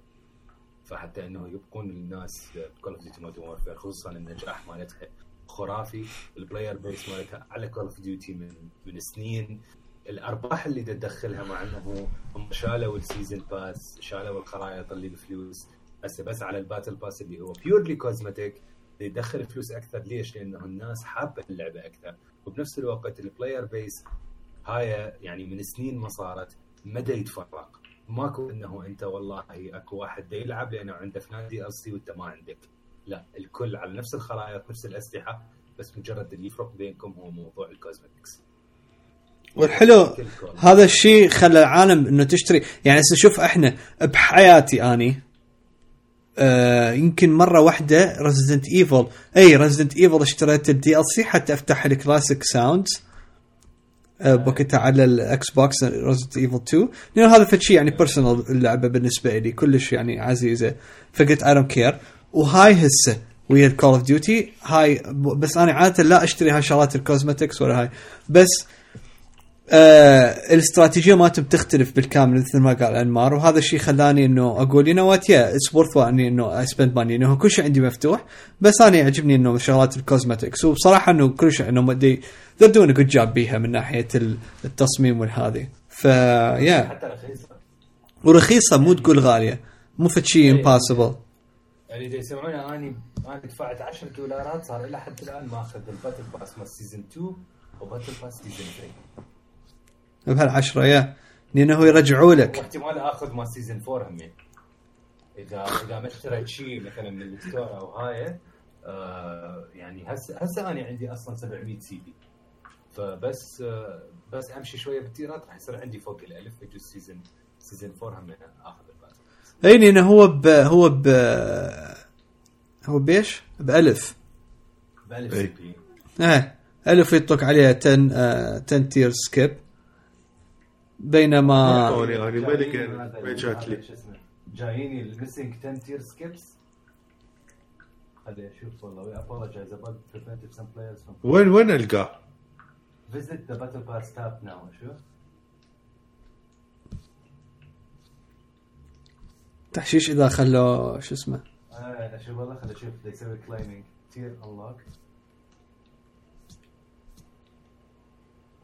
C: فحتى إنه يبقون الناس ب Call of Duty Modern Warfare خصوصا النجاح مالتها خرافي. ال player base مالتها على Call of Duty من من سنين. الأرباح اللي تدخلها مع إنه هم شالوا ال season pass شالوا الخرائط اللي بفلوس هسه بس على ال battle pass اللي هو purely cosmetic يدخل فلوس أكثر. ليش؟ لأنه الناس حابة اللعبة أكثر. وبنفس الوقت ال player base هاي يعني من سنين ما صارت ما دا يتفرق. ماكو انه انت والله اكو واحد يلعب لأنه عنده فلان DLC وانت ما عندك. لا الكل على نفس الخرائط نفس الأسلحة بس مجرد اللي يفرق بينكم هو موضوع ال cosmetics
A: والحلو هذا الشيء خلى العالم إنه تشتري. يعني هسه شوف إحنا بحياتي أني آه يمكن مرة واحدة Resident Evil أي Resident Evil اشتريت ال DLC حتى أفتح ال classic sounds بوقتها على ال Xbox Resident Evil 2 لأنه هذا فد شيء يعني personal اللعبه بالنسبة لي كلش يعني عزيزة. فقلت I don't care وهاي هسه ويا ال Call of Duty هاي بس أنا عادة لا أشتري هاي شغلات ال cosmetics ولا هاي. بس آه الاستراتيجية مالتهم تختلف بالكامل مثل ما قال أنمار وهذا الشيء خلاني إنه أقول you what yeah it's worth إني إنه I spend money إنه كل شيء عندي مفتوح بس أنا يعجبني إنه شغلات ال cosmetics وبصراحة إنه كل شيء إنه مدي they're doing good job بيها من ناحية التصميم والهذه ف yeah
C: حتى رخيصة.
A: ورخيصة مو تقول غالية. مو فد شيء impossible
C: يعني إذا يسمعونا اني أنا دفعت 10 دولارات صار إلى حد الآن ماخذ ال battle pass مال season 2 و battle pass season 3
A: بهالعشرة yeah. لأنه يرجعوا لك.
C: واحتمال اخذ مال season 4 همين اذا إذا ما اشتريت شيء مثلا من ال store أو هاي آه يعني هسه هسه أنا عندي أصلا 700 CP فبس آه بس أمشي شوية بالتيرات راح يصير عندي فوق الالف يجوز سيزون سيزون 4 هم آخذ
A: إي لأنه هو ب هو ب هو بإيش؟ بألف.
C: بألف. سي بي
A: إيه ألف يطلق عليها 10 آه 10 تير سكيب بينما
B: أعطوني أنا ما لقيت-
C: جاييني
B: ما
C: هذا-
B: جات لي؟
C: هذا شو اسمه؟ جاييني الميسنج 10 تير سكيبس خلي أشوف والله. About preventive some players from
B: وين وين ألقاه؟
C: visit the battle pass tab now. شو
A: تحشيش إذا خلوا شو اسمه؟
C: آه أشوف والله خلي أشوف. يسوي claiming tier unlocked.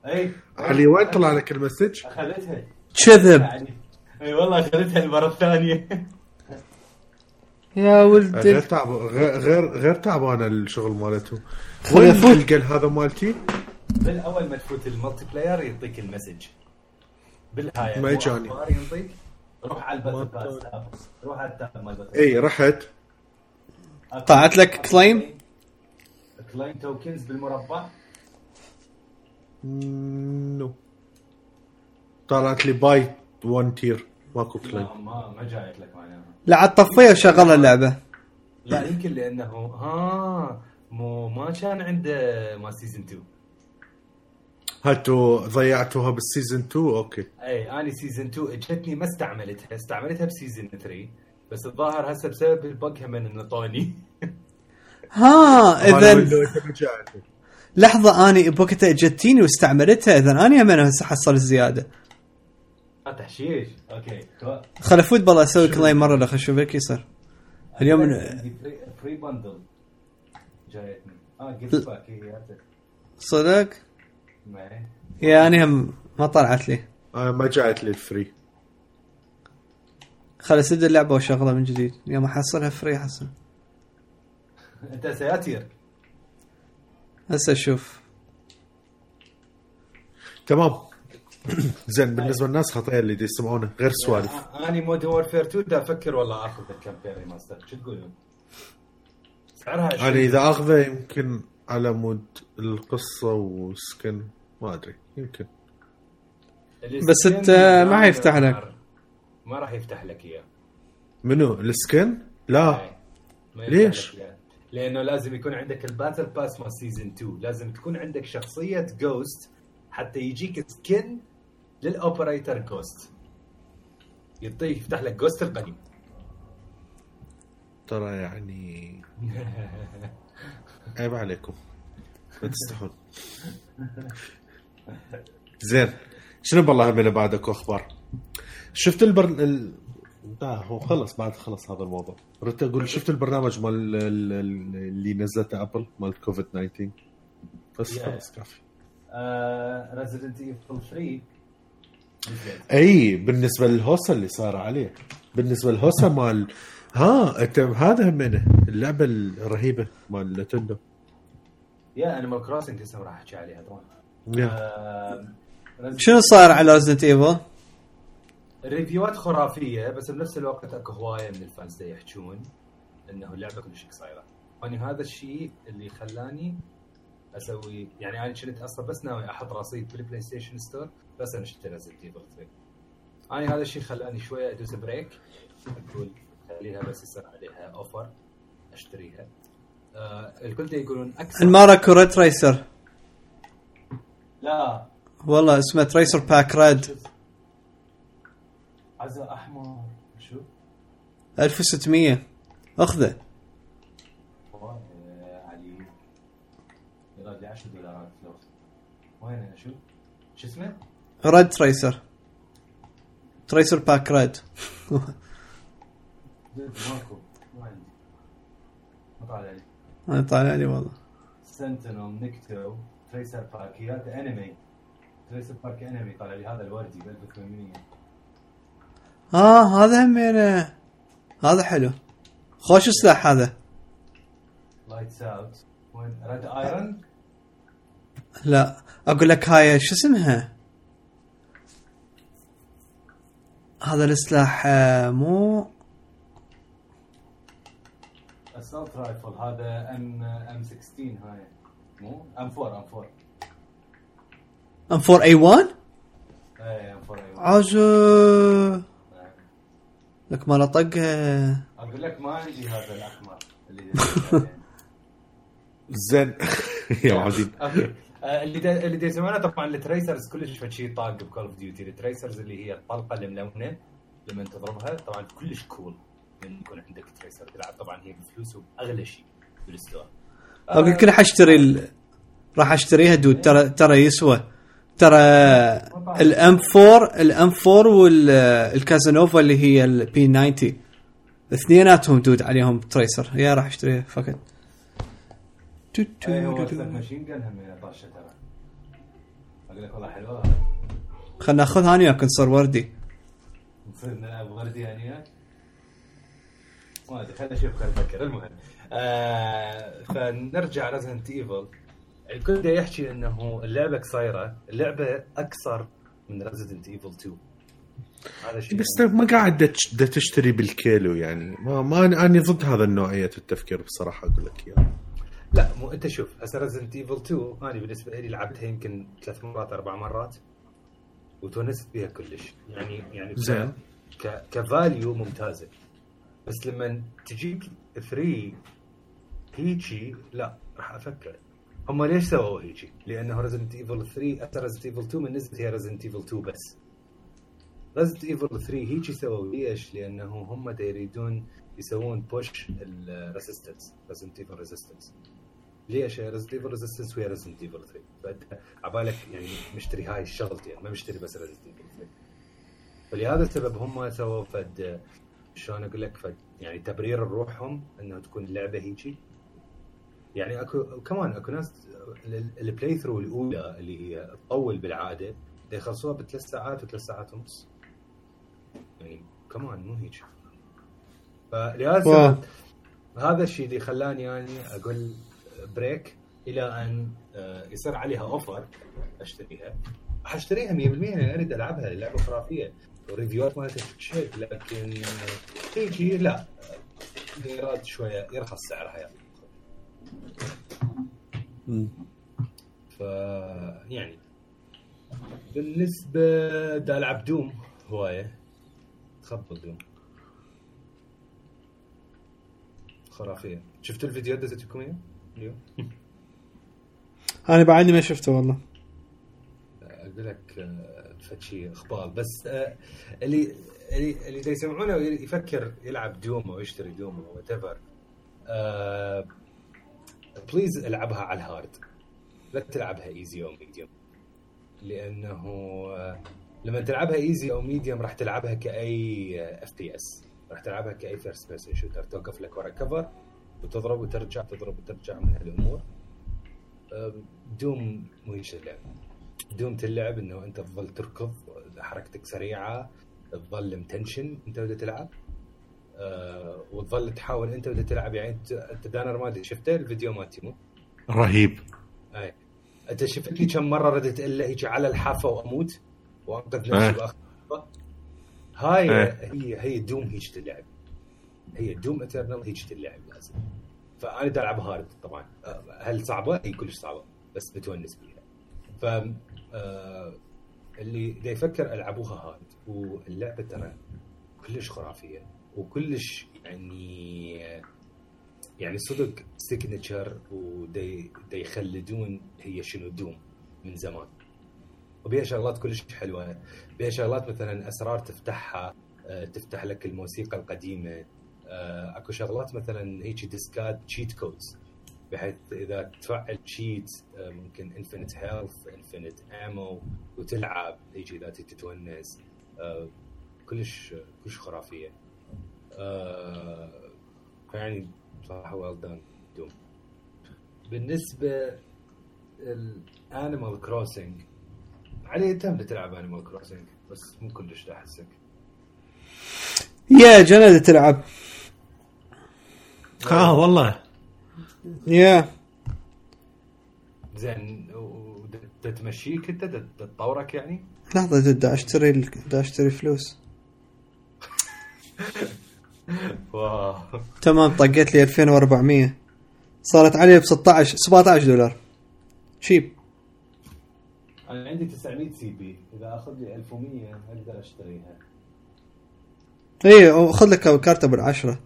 C: اي
B: علي وين طلع لك المسج؟
C: أخذتها.
A: كذب.
C: يعني. اي والله أخذتها المره الثانية
A: yeah
B: غير
A: ولد
B: تعب غير غير, غير تعبان الشغل مالته. وين. القل هذا مالتي؟
C: بالأول ما تفوت ال multiplayer يعطيك ال message. بالهاي
B: ما يجاني.
C: روح على ال
B: battle
C: pass روح على ال tab مال
B: اي رحت.
A: طلعت لك claim؟
C: claim tokens بالمربع.
B: no. طلعت لي buy 1 tier. ماكو claim
C: لا ما ما جايت لك معناها
A: لا عاد طفيه وشغل اللعبة.
C: لا يمكن لأنه ها مو ما كان عنده ما season 2
B: هاتوا ضيعتوها بال season 2 okay.
C: أي أنا season 2 اجتني ما استعملتها. استعملتها ب season 3 بس الظاهر هسه بسبب ال bug هم انه طوني
A: ها اذا لحظة آني بوقتها جتيني واستعملتها اذا آني هم هسه حصل زياده
C: آه، تحشيش. أوكي.
A: خل أفوت بالله أسوي كلايم مرة لو أشوف هيك يصير؟ اليوم
C: عندي فري, بندل جايتني. آه جيفت باك هي هاتها.
A: صدق. يا آني هم ما طلعت لي.
B: آه ما جاءت لي الفري
A: خل أسد اللعبة وأشغلها من جديد. يوم أحصلها فري حسن.
C: أنت سياتير
A: هسه أشوف.
B: تمام. زين بالنسبة للناس خطيه اللي دي يسمعونه غير سوالف.
C: اني Modern Warfare 2 دا أفكر والله آخذ ال campaign remaster شو تقولون؟ سعرها 20
B: أنا إذا أخذه يمكن على مود القصة و skin ما أدري يمكن.
A: بس انت ما حيفتح لك.
C: ما راح يفتح لك إياه.
B: منو؟ ال skin؟
C: لا. يفتح
B: ليش؟
C: لأنه لازم يكون عندك ال battle pass مال season 2 لازم تكون عندك شخصية Ghost حتى يجيك skin لل operator Ghost يعطيك يفتح لك Ghost القديم.
B: ترى يعني عيب عليكم. لا تستحون. زين. شنو بالله بعدك أخبار؟ شفت البر ال... لا هو خلص بعد خلص هذا الموضوع ردت أقول شفت البرنامج مال ال- ال- اللي نزلته Apple مال كوفيد 19 بس
C: Yeah.
B: خلاص كافي
C: Resident Evil 3 نزلت.
B: أي بالنسبة للهوسة اللي صار عليه بالنسبة للهوسة مال ها أنت هذا همينه اللعبة الرهيبة مال Nintendo
C: yeah Animal Crossing هسه راح أحكي عليها طبعا. آه،
A: شنو صار على Resident Evil؟
C: ال reviewات خرافية بس بنفس الوقت اكو هواية من ال fans دا يحجون إنه اللعبه كلش قصيره وأنا هذا الشيء اللي خلاني أسوي يعني أنا كنت أصلا بس ناوي أحط رصيد بالبلاي ستيشن store بس أنا اشتري Resident Evil 3 أنا هذا الشيء خلاني شوية أدوس break أقول خليها بس يصير عليها offer أشتريها. آه الكل يقولون أكثر.
A: الماكو red tracer
C: لا.
A: والله اسمه tracer pack red
C: عزة أحمر شو؟
A: 1600 أخذه.
C: والله علي. يراد لي 10 دولارات فلوس وين شو؟ شو اسمه؟
A: ريد تريسر. تريسر باك ريد
C: ماكو. ما عندي. ما طالع لي.
A: أنا طالع لي والله.
C: سنتينل نكتو تريسر باك. هي أنمي. tracer pack anime طالع لي. هذا الوردي ب 1800
A: آه هذا همينه هذا حلو. خوش سلاح هذا.
C: lights out وين red iron
A: لا أقول لك هاي شو اسمها؟ هذا السلاح آه، مو
C: assault rifle هذا M M 16 هاي. مو؟ M4
A: M4 M4A1 اي
C: M4 أيوه
A: عجب. لك ما طق آه،
C: أقول لك ما عندي هذا الأحمر اللي
B: زين. يا
C: okay. آه، اللي دا اللي يسمونه طبعا ال tracers كلش فد شيء طاق ب Call of Duty ال tracers اللي هي الطلقة الملونه لما تضربها طبعا كلش cool من يكون عندك tracer تلعب. طبعا هي بفلوس وأغلى شيء بالستور.
A: أقول لك راح اشتري ال... راح أشتريها دود ترى ترى يسوى. ترى الام 4 الام 4 والكازانوفا اللي هي البي 90 اثنيناتهم دود عليهم تريسر يا راح اشتريها. فقط تو- تو- تو- تو.
C: ماشين جن هم طاشة ترى. أقول لك والله حلوة.
A: خلنا ناخذها أنا وياك نصير وردي.
C: نصير نلعب وردي يعني ما أدري خلينا نشوف خلينا نفكر. المهم. آه فنرجع Resident Evil الكل دا يحكي إنه اللعبة قصيرة اللعبة اقصر من Resident Evil 2 هذا شيء
B: بس ما قاعد تشتري بالكيلو يعني. ما ما أنا ضد هذا النوعية التفكير بصراحة أقول لك اياها
C: لا مو أنت شوف هسه Resident Evil 2 أنا بالنسبة لي لعبتها يمكن ثلاث مرات أربع مرات وتونست بها كلش. يعني يعني
B: زين.
C: ك ك value ممتازة. بس لما تجيك 3 هيجي لا راح أفكر. هم ليش سووا هيجي؟ لأنه Resident Evil 3 اثر Resident Evil 2 من نزلت هي Resident Evil 2 بس. Resident Evil 3 هيجي سووا. ليش؟ لأنه هم يريدون يسوون push ال Resistance Resident Evil Resistance ليش؟ Resident Evil Resistance ويا Resident Evil 3 فأنت عبالك يعني مشتري هاي الشغلتين ما مشتري بس Resident Evil 3 فلهذا السبب هم سووا فد شلون أقول لك فد يعني تبرير لروحهم انه تكون اللعبه هيجي. يعني اكو كمان اكو ناس ال- ال playthrough الأولى اللي هي تطول بالعادة يخلصوها بثلاث ساعات وثلاث ساعات ونص. يعني كمان مو هيك. فلهذا هذا الشيء اللي خلاني يعني أقول break إلى أن آه، يصير عليها offer أشتريها. حاشتريها 100% لأن أريد ألعبها اللعبه خرافية. و reviewات مالتها تشهد لكن تيجي لا. ليرات شوية يرخص سعرها يعني. ف يعني بالنسبة دا ألعب Doom هواية. تخبل Doom. خرافية. شفتوا الفيديو دزت لكم اياه اليوم؟
A: أنا بعدني ما شفته والله.
C: أقول لك آه، فشي إخبار. بس آه، اللي اللي اللي يسمعونه يفكر يلعب Doom أو يشتري Doom أو whatever please ألعبها على ال hard. لا تلعبها easy أو medium لأنه آه، لما تلعبها easy أو medium راح تلعبها كأي FPS راح تلعبها كأي first person shooter توقف لك ورا cover وتضرب وترجع تضرب وترجع من هالامور Doom مو هيش اللعب Doom تلعب إنه أنت تظل تركض حركتك سريعة تظل متنشن أنت ودا تلعب. آه وتظل تحاول انت ودا تلعب يعني انت دانر ما ادري شفته الفيديو مال تيمو
B: رهيب.
C: أي. انت شفت لي كم مرة ردت إلا هيك على الحافة وأموت؟ وانقذ
B: إيه.
C: نفسي وأخذ؟ هاي
B: إيه.
C: هي هي Doom هيك تلعب. هي Doom Eternal هيك تلعب لازم. فأنا دا ألعب hard طبعا. آه، هل صعبة؟ هي كلش صعبة بس بتونس بيها. ف اللي دا يفكر ألعبوها hard واللعبة ترى كلش خرافية. وكلش يعني يعني صدق signature ودي دي يخلدون هي شنو Doom من زمان. وبيها شغلات كلش حلوة. بيها شغلات مثلا أسرار تفتحها آه، تفتح لك الموسيقى القديمة. آه، أكو شغلات مثلا هيك ديسكات cheat codes بحيث إذا تفعل cheat ممكن infinite health infinite ammo وتلعب هيك إذا تتونس. آه، كلش كلش خرافية. آه، فيعني صراحة well done Doom. بالنسبة ال Animal Crossing علي أنت هم تلعب Animal Crossing بس مو كلش دا أحسك.
A: yeah جنى تلعب.
B: آه والله.
A: Yeah.
C: زين و- دا تمشيك أنت؟ تطورك يعني؟
A: لحظة دا أشتري ال- دا أشتري فلوس.
C: Wow.
A: تمام طقيت لي 2400 صارت علي ب 16 17 دولار. Cheap.
C: أنا عندي 900 CP. إذا أخذ لي 1100 أقدر أشتريها.
A: إي خذ لك كارتة بالعشرة.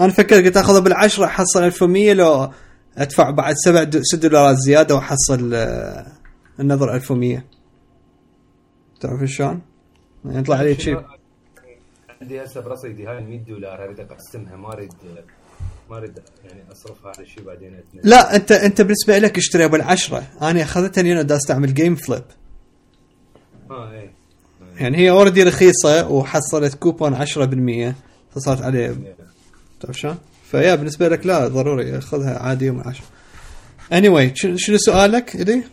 A: أنا فكر قلت أخذها بالعشرة أحصل 1100 لو أدفع بعد 7 6 دولارات زيادة وأحصل آه، النظر 1100 تعرف شلون؟ يعني يطلع علي cheap.
C: عندي هسه برصيدي هاي 100 دولار اريد اقسمها ما اريد ما أريد يعني أصرفها على شيء بعدين أتندم.
A: لا انت أنت بالنسبة لك اشتريها بالعشرة أنا اخذتها لأن دا استعمل GameFlip
C: آه إيه.
A: يعني هي already رخيصة وحصلت كوبون 10% فصارت عليه تعرف شلون؟ ف yeah بالنسبة لك لا ضروري خذها عادي يوم العشرة. Anyway شنو شنو سؤالك ادري؟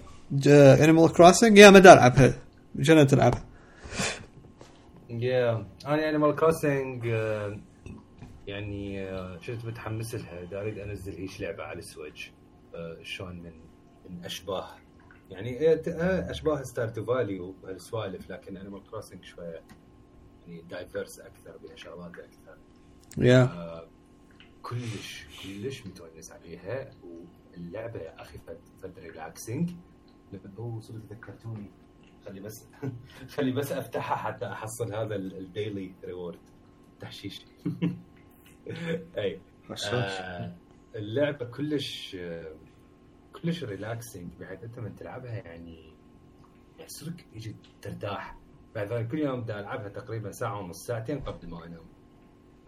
A: Animal Crossing yeah ما دا العبها جنى تلعبها
C: Yeah أنا Animal Crossing يعني آه، شفت متحمس لها أريد أنزل هيش لعبة على ال Switch آه، شلون من من أشباه. يعني إيه، آه، أشباه Stardew Valley وهالسوالف لكن Animal Crossing شوية يعني diverse أكثر بها شغلات أكثر.
A: Yeah
C: آه، كلش كلش متونس عليها. واللعبة يا أخي فد, relaxing هو صدق ذكرتوني خلي بس خلي بس افتحها حتى أحصل هذا ال daily reward تحشيش. أي. آه اللعبة كلش كلش relaxing بحيث أنت من تلعبها يعني يحسرك يجي ترتاح. بعد ذلك كل يوم دا ألعبها تقريبا ساعة ونص ساعتين قبل ما أنام.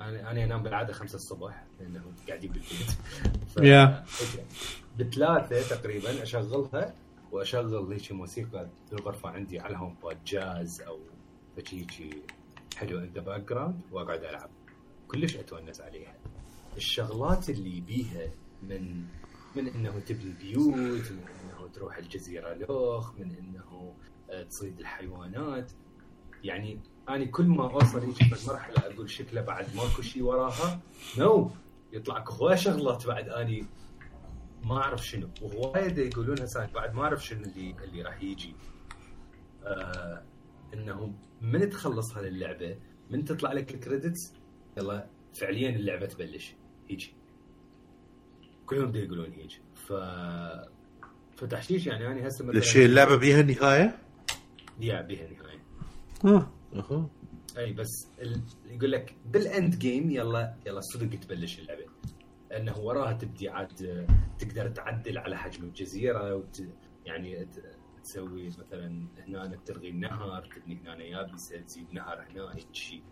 C: أنا أنا انام بالعادة خمسة الصبح لأنه قاعدين بالبيت ف...
A: Yeah.
C: بثلاثة تقريبا أشغلها وأشغل هيك موسيقى بالغرفة عندي على HomePod جاز أو هيك حلو in the background وأقعد ألعب. كلش أتونس عليها. الشغلات اللي بيها من من إنه تبني بيوت من إنه تروح الجزيرة لوخ من إنه آه، تصيد الحيوانات. يعني أنا كل ما أوصل هيك مرحلة أقول شكله بعد ماكو شيء وراها No يطلع لك هواي شغلات بعد. اني ما أعرف شنو. وهواي يقولون هسه بعد ما أعرف شنو اللي اللي راح يجي. آه إنه من تخلص هذه اللعبة من تطلع لك ال credits يلا فعليا اللعبة تبلش. هيجي كلهم دا يقولون هيك ف فتحشيش يعني أنا هسه مثلا
B: الشيء اللعبة بيها نهايه؟
C: Yeah بها نهايه
A: آه.
B: أها.
C: أي بس ال... يقول لك بال end game يلا يلا صدق تبلش اللعبة. لأنه وراها تبدي عاد تقدر تعدل على حجم الجزيرة وت... يعني. تسوي مثلا هنا تلغي النهر تبني هنا يابسة تزيد نهر هنا هيك شيء.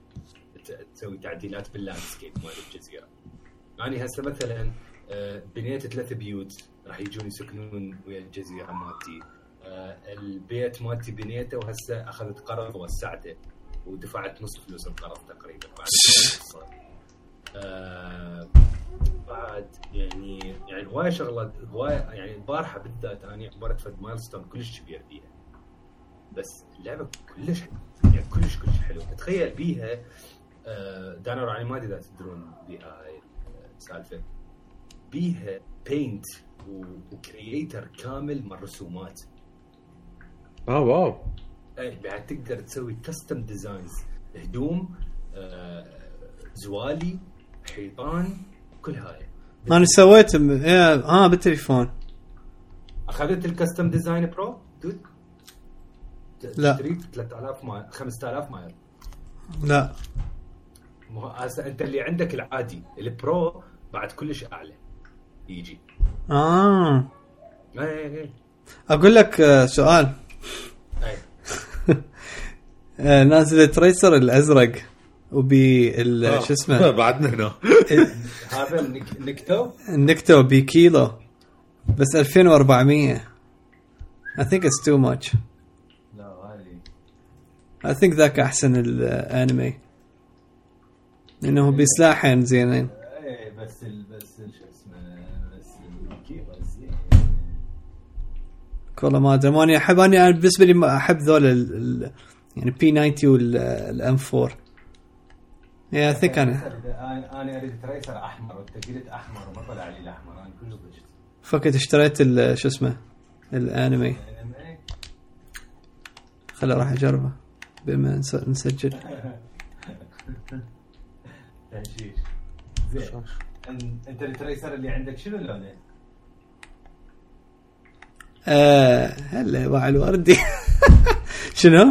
C: تسوي تعديلات بال landscape مال الجزيرة يعني هسه مثلا آه، بنيت ثلاث بيوت راح يجون يسكنون ويا الجزيرة مالتي آه، البيت مالتي بنيته وهسه أخذت قرض ووسعته ودفعت نص فلوس القرض تقريبا بعد بعد يعني يعني هواي شغلات هواي يعني البارحه بالذات أنا عبرت فد milestone كلش كبير بيها. بس اللعبة كلش يعني كلش كلش حلوة. تخيل بيها آه designer يعني ما أدري إذا تدرون بيها هاي السالفه بيها paint و creator كامل من رسومات.
B: آه wow.
C: اي بعد تقدر تسوي custom designs هدوم آه، زوالي حيطان كل هاي.
A: أنا سويت م- إيه، آه بالتليفون.
C: أخذت ال custom design pro dude
A: لا.
C: تريد 3000 mile 5000 mile.
A: لا.
C: مو هسه أنت اللي عندك العادي. البرو بعد كلش أعلى. يجي.
A: آه.
C: اي اي اي
A: أقول لك آه، سؤال.
C: اي
A: آه، نازل تريسر الأزرق. وبي ال-
B: آه.
A: شو اسمه؟
B: بعدنا هنا.
C: هذا النك- نكتو
A: النكتو بكيلو بس 2400 I think it's too much.
C: لا غالي.
A: I think ذاك أحسن الانمي لأنه بسلاحين زينين.
C: اي بس ال بس شو اسمه بس زين
A: والله ما أدري. ماني احب أنا أنا بالنسبة لي ما أحب ذول ال- ال- يعني بي 90 والام 4 يا ثيك
C: أنا. أنا أريد تريسر أحمر وانت قلت أحمر وما طلع لي الأحمر. أنا كله ضجت
A: فكت اشتريت ال- شو اسمه الأنمي. خلي راح أجربه بما نس- نسجل.
C: تهشيش زين. أنت التريسر اللي عندك شنو لونه؟
A: آه هلا باع الوردي. شنو؟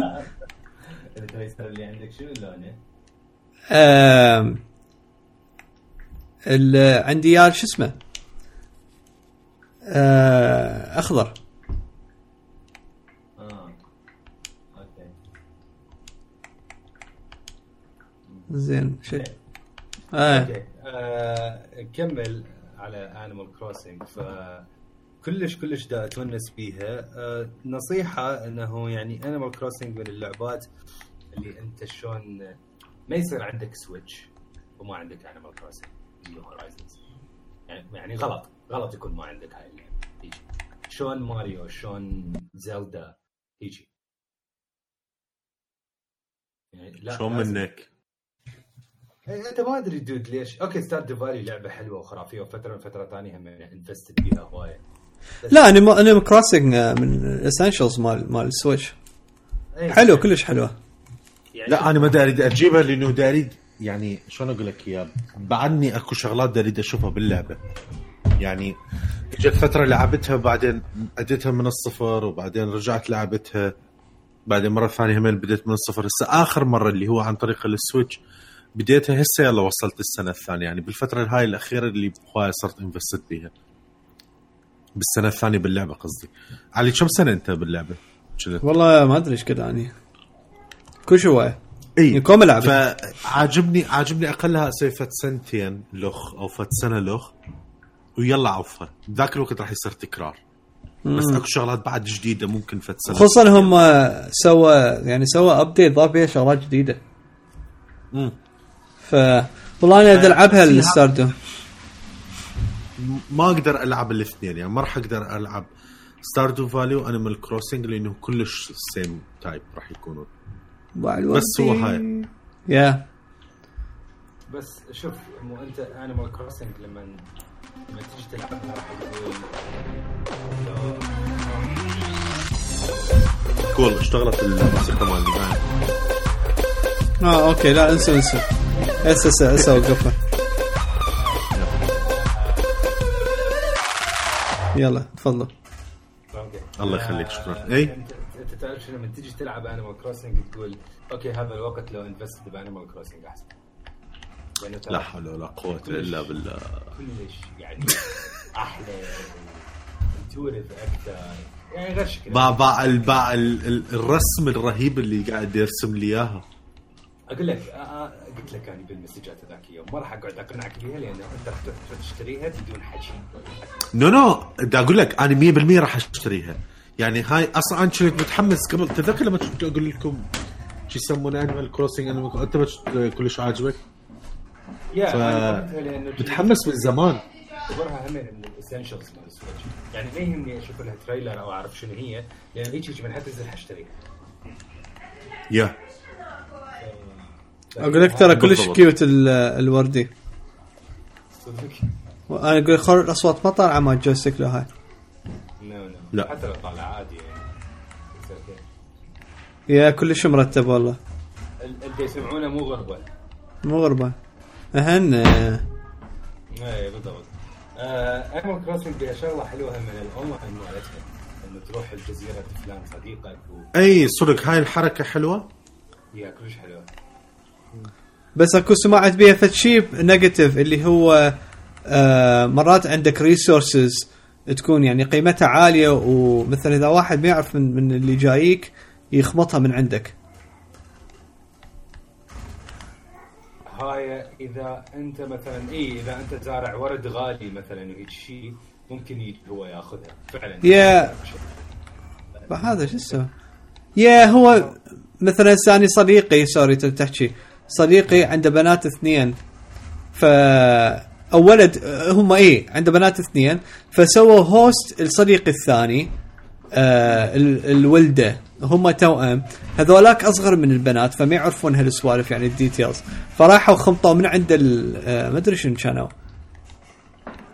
C: التريسر اللي عندك شنو لونه؟
A: آه عندي يا شو اسمه؟ آه
C: أخضر. أوكي.
A: زين شيء آه.
C: أوكي. آه، نكمل على Animal Crossing ف كلش كلش دا أتونس بيها. آه، نصيحة إنه يعني Animal Crossing من اللعبات اللي أنت شلون ما يصير عندك Switch وما عندك Animal Crossing New Horizons يعني يعني غلط. غلط يكون ما عندك هاي اللعبة. يجي شلون ماريو شلون Zelda يجي يعني لا
B: شلون منك؟
C: إيه، أنت ما أدري dude ليش. okay Stardew Valley لعبة حلوة وخرافية وفترة من فترة ثانية هم invested فيها هواية.
A: لا أنا Animal Crossing من ال essentials مال مال ال
C: Switch
A: حلو كلش حلوة.
C: يعني
B: لا أنا ما دا اريد اجيبها لأنه دا اريد يعني شلون أقول لك اياه بعدني أكو شغلات دا اريد أشوفها باللعبة. يعني اجت فترة لعبتها بعدين أديتها من الصفر وبعدين رجعت لعبتها. بعدين مرة ثانية هم بديت من الصفر. هسه آخر مرة اللي هو عن طريق ال Switch بديتها هسه يلا وصلت السنة الثانية. يعني بالفترة هاي الأخيرة اللي هواي صرت invested بيها. بالسنة الثانية باللعبة قصدي. علي كم سنة أنت باللعبة؟
A: والله ما أدري إيش قد أني. كل شوية
B: إي.
A: كوم العب
B: فعاجبني عاجبني اقلها أسوي فت سنتين لخ أو فت سنة لخ. ويلا عوفها ذاك الوقت راح يصير تكرار. بس أكو شغلات بعد جديدة ممكن فت سنة.
A: خصوصا هم سوى يعني سوى ابديت ضاف فيها شغلات جديدة.
B: مم.
A: ف والله أنا بدي ألعبها
B: بس هي-
A: ال Stardew
B: ما أقدر ألعب الاثنين يعني ما راح أقدر ألعب Stardew Valley و Animal Crossing لأنه كلش same type راح يكونون. بس هو هاي.
A: يا
C: بس شوف مو أنت Animal Crossing لما لما تيجي تلعبها راح
B: cool اشتغلت الموسيقى مال.
A: آه okay لا انسى انسى هسه هسه هسه وقفها يلا تفضل
B: الله يخليك، شكراً.
C: آه، تعرف لما تيجي تلعب Animal Crossing تقول okay هذا الوقت لو invest ب Animal Crossing أحسن.
B: لا حول ولا قوة إلا بالله.
C: كلش يعني أحلى انتوريف أكثر يعني غير شكل
B: باع باع باع ال- ال- الرسم الرهيب اللي قاعد يرسم لي إياها.
C: أقول لك آه، آه، قلت لك أنا بال messages هذاك اليوم ما راح أقعد أقنعك بها لأنه أنت راح تشتريها بدون حكي
B: no no دا أقول لك أنا 100% راح أشتريها. يعني هاي أصلا أنا كنت متحمس قبل تذكر لما كنت أقول لكم شو يسمونه Animal Crossing أنت كلش عاجبك؟
C: yeah
B: ف- متحمس من زمان.
C: اعتبرها هم من ال essentials مال ال Switch يعني ما يهمني أشوف لها trailer أو أعرف شنو هي لأن هيك هيك من حتى تنزل حاشتريها
B: yeah
A: أقول لك ترى كلش. cute ال- الوردي.
C: صدق؟
A: وأنا أقول لك خر الأصوات ما طالعة مال joystick لو هاي
B: لا.
C: حتى لو طالع عادي يعني.
A: yeah كلش مرتب والله.
C: ال- اللي يسمعونه مو غربة.
A: مو غربة. أهن. آه،
C: اي بالضبط Animal Crossing فيها شغلة حلوة من الاونلاين مالتها. إنه تروح الجزيرة فلان صديقك
B: أي صدق هاي الحركة حلوة؟
C: و yeah كلش حلوة.
A: بس أكو سمعت بيها فد شيء negative اللي هو آه مرات عندك resources تكون يعني قيمتها عالية ومثلا إذا واحد ما يعرف من, من اللي جايك يخمطها من عندك.
C: هاي إذا أنت مثلا إي إذا أنت زارع ورد غالي مثلا وهيك شيء ممكن يجي هو ياخذها. فعلا.
A: yeah- هذا شو اسمه؟ yeah هو مثلا ثاني صديقي سوري تحكي صديقي عنده بنات اثنين. ف أو ولد هم إيه عنده بنات اثنين فسووا host الصديق الثاني آه ال- الولدة هم توأم هذولاك أصغر من البنات فما يعرفون هالسوالف يعني ال details فراحوا خمطوا من عند ال- آه ما أدري شنو كانوا.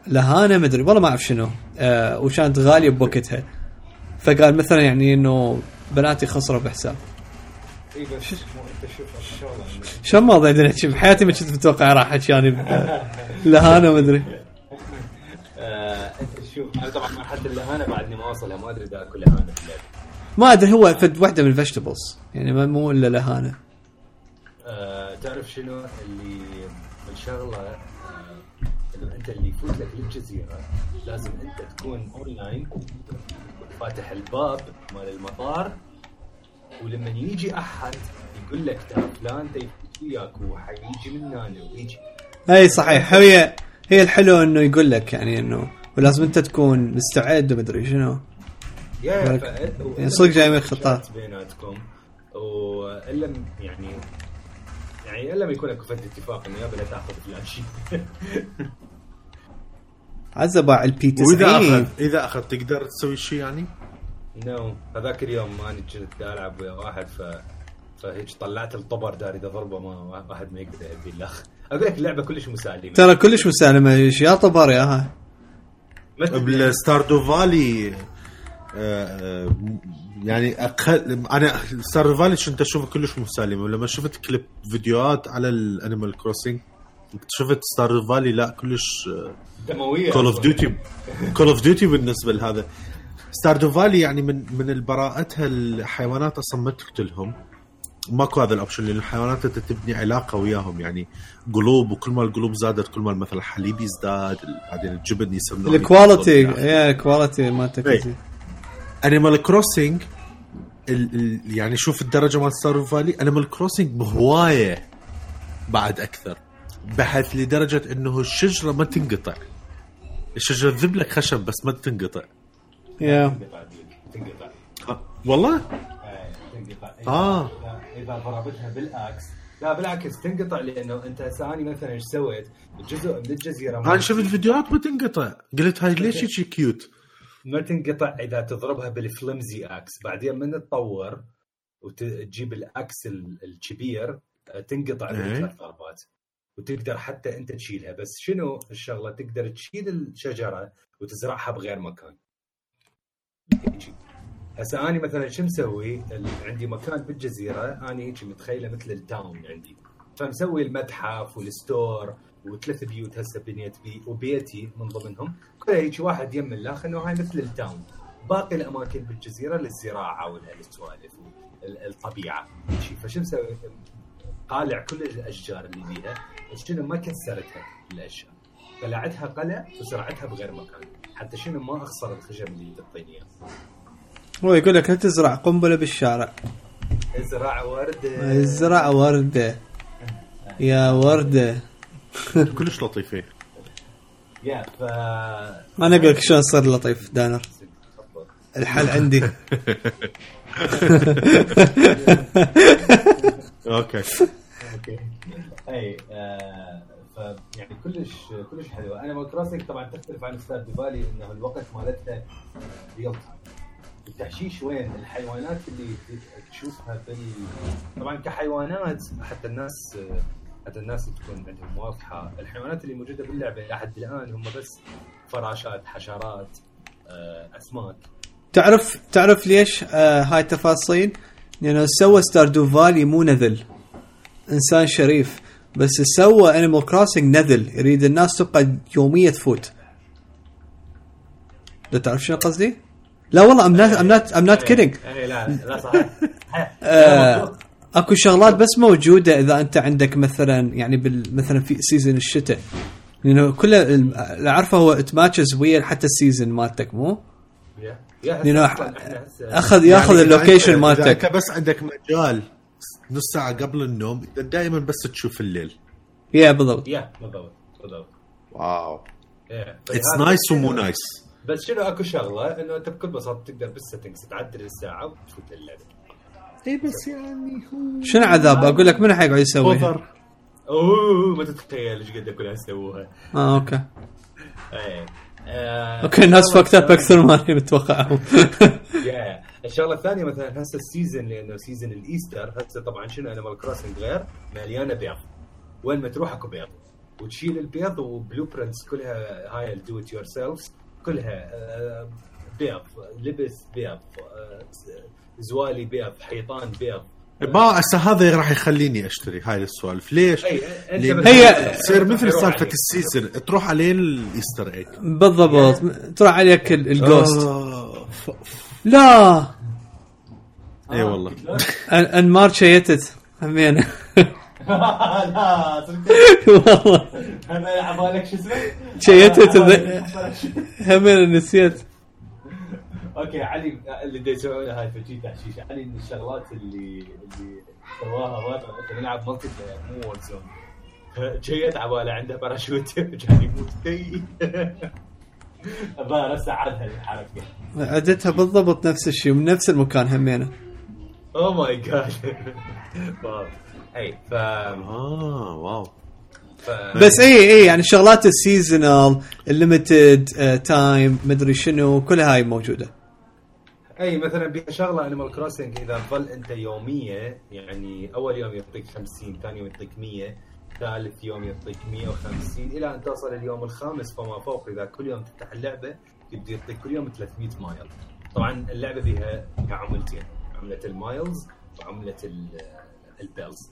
A: لهانه ما أدري والله ما أعرف شنو آه وكانت غالية بوقتها. فقال مثلا يعني إنه بناتي خسروا بحساب.
C: إي بس
A: شو الموضوع؟ بحياتي ما كنت متوقع راح احكي يعني لهانه ما أدري.
C: آه، انت شوف أنا طبعا مرحله اللهانه بعدني ما وصلها ما أدري إذا أكل لهانه في اللعبه
A: ما أدري هو فد واحدة من ال vegetables يعني ما مو إلا لهانة.
C: آه، تعرف شنو؟ اللي الشغله إنه أنت اللي يفوت لك للجزيره لازم أنت تكون اونلاين فاتح الباب مال المطار ولما يجي أحد يقول لك ترى فلان يفوت وياك وحيجي من هنا ويجي.
A: أي صحيح. هي هي الحلو إنه يقول لك يعني إنه ولازم أنت تكون مستعد وما أدري شنو.
C: يا و-
A: يعني صدق جاي من
C: شات
A: خطات.
C: بيناتكم. وإلا يعني يعني إلا ما يكون أكو فد اتفاق إنه يابا لا تأخذ فلان شيء.
A: عزة باع البي
B: وإذا
A: 90
B: اخذ إذا أخذ تقدر تسوي شيء يعني؟
C: نو. هذاك اليوم ماني كنت ألعب ويا واحد ف فهيك طلعت الطبر داري إذا ضربه ما واحد ما يقدر يبي الاخ أقول لك اللعبة كلش مسالمة.
A: ترى كلش مسالمة إيش يا طبر يا ها
C: ما تدري.
B: بال Stardew Valley آه، آه، يعني أقل أنا Stardew Valley كنت أشوفه كلش مسالم ولما شفت كليب فيديوهات على ال Animal Crossing شفت Stardew Valley لا كلش دموية Call
C: of.
B: Duty Call of Duty بالنسبة لهذا. Stardew Valley يعني من من براءتها الحيوانات أصلا ما تقتلهم. ماكو هذا ال option لأن الحيوانات انت تبني علاقة وياهم يعني قلوب وكل ما القلوب زادت كل ما مثلا الحليب يزداد بعدين الجبن يصير ال
A: quality.
B: yeah
A: ال quality مالتك.
B: Animal Crossing ال ال يعني شوف الدرجة مال Stardew Valley Animal Crossing بهواية بعد أكثر بحيث لدرجة إنه الشجرة ما تنقطع. الشجرة تذب لك خشب بس ما تنقطع.
A: yeah
C: تنقطع ديك، تنقطع
B: آه، والله
C: آه، إذا ضربتها بال axe لا بالعكس تنقطع لأنه أنت هسه اني مثلا إيش سويت؟ جزء من الجزيرة
B: أنا شفت فيديوهات ما تنقطع. قلت هاي ليش هيك cute
C: ما تنقطع إذا تضربها بال flimsy axe بعدين من تطور وتجيب ال axe ال- الكبير تنقطع
B: إيه.
C: بثلاث ضربات. وتقدر حتى أنت تشيلها. بس شنو الشغلة؟ تقدر تشيل الشجرة وتزرعها بغير مكان. هسه أني مثلا شو مسوي؟ عندي مكان بالجزيرة أني هيك متخيلة مثل ال town عندي. فمسوي المتحف وال store وثلاث بيوت هسه بنيت بي وبيتي من ضمنهم. كلها هيك واحد يم الآخر انه هاي مثل ال town. باقي الأماكن بالجزيرة للزراعة والسوالف الطبيعة. فشو مسوي؟ قالع كل الأشجار اللي بيها. شنو ما كسرتها الاشجار قلعتها قلع وزرعتها بغير مكان. حتى شنو ما اخسر الخشب اللي تعطيني اياه
A: هو يقول لك لا تزرع قنبلة بالشارع؟
C: ازرع ورده
A: ازرع ورده يا ورده
B: كلش لطيفة.
C: يا ف
A: أنا أقول لك شلون صار لطيف دانر. الحل عندي.
B: okay.
C: okay. أي آه ف يعني كلش كلش حلوة. Animal Crossing طبعا تختلف عن Stardew Valley إنه الوقت مالتها real time التحشيش وين؟ الحيوانات اللي تشوفها بال طبعا كحيوانات حتى الناس حتى الناس تكون عندهم واضحة. الحيوانات اللي موجودة باللعبة لحد الآن هم بس فراشات حشرات آه، أسماك.
A: تعرف تعرف ليش آه هاي التفاصيل؟ لأنه سوى Stardew Valley مو نذل. إنسان شريف. بس سوى Animal Crossing نذل. يريد الناس تبقى يومية تفوت. تعرف شنو قصدي؟ لا والله I'm not I'm not I'm kidding
C: اي لا لا صحيح.
A: آه، أكو شغلات بس موجودة إذا أنت عندك مثلا يعني بال مثلا في season الشتاء. لأنه كل ال- اللي أعرفه هو it matches ويا حتى ال season مالتك مو؟
C: yeah- yeah هسه لأنه هسه-
A: اخذ يأخذ
B: يعني إذا ال location
A: مالتك
B: انت بس عندك مجال نص ساعة قبل النوم دائما بس تشوف الليل.
A: yeah بالضبط.
C: yeah بالضبط بالضبط. wow.
B: it's
C: هذا nice
B: ومو nice
C: بس شنو اكو شغلة؟ انه انت بكل بساطة تقدر بال settings تعدل الساعة وتفوت اللعبة.
B: اي بس يعني هو
A: شنو عذاب؟ أقول لك من حيقعد يسويها؟
C: أوه ما تتخيل إيش قد كلها سووها
A: آه okay.
C: إيه. آه،
A: okay الناس fucked
C: up
A: أكثر ما متوقعهم
C: yeah الشغلة الثانية مثلا هسه ال season لأنه season ال Easter هسه طبعا شنو Animal Crossing غير مليانة بيض. وين ما تروح أكو بيض. وتشيل البيض و blueprints كلها هاي ال do it yourselves كلها بيض لبس بيض زوالي بيض حيطان بيض.
B: ما هسه هذا راح يخليني أشتري هاي السوالف. ليش؟
A: هي-
B: تصير مثل سالفة
C: عليك.
B: ال season تروح عليه ال Easter egg.
A: بالضبط. تروح عليك ال- الجوست.
B: آه،
A: لا.
B: اي والله.
C: شلون؟
A: ان أن مار شيتت همينه
C: لا
A: والله.
C: هذا عبالك شو اسمه؟
A: شيتت همينه نسيت
C: أوكي علي اللي دا يسوي هاي فجي تحشيش علي من الشغلات اللي اللي سواها مره انت نلعب مالتي بلاير مو وور زون جيت عباله عنده باراشوت كان يموت. تي هسه عادها الحركه
A: عدتها بالضبط نفس الشيء من نفس المكان
C: همينة. oh my god اي ف
B: آه wow
C: ف
A: بس اي اي يعني شغلات ال seasonal ال limited time مدري شنو كل هاي موجودة.
C: أي مثلا بها شغلة Animal Crossing إذا ظل أنت يومية يعني أول يوم يعطيك 50 ثاني يوم يعطيك 100 ثالث يوم يعطيك 150 إلى أن توصل اليوم الخامس فما فوق. إذا كل يوم تفتح اللعبة يبدي يعطيك كل يوم 300 mile. طبعا اللعبة بها بها عملتين عملة ال miles وعملة ال- البيلز.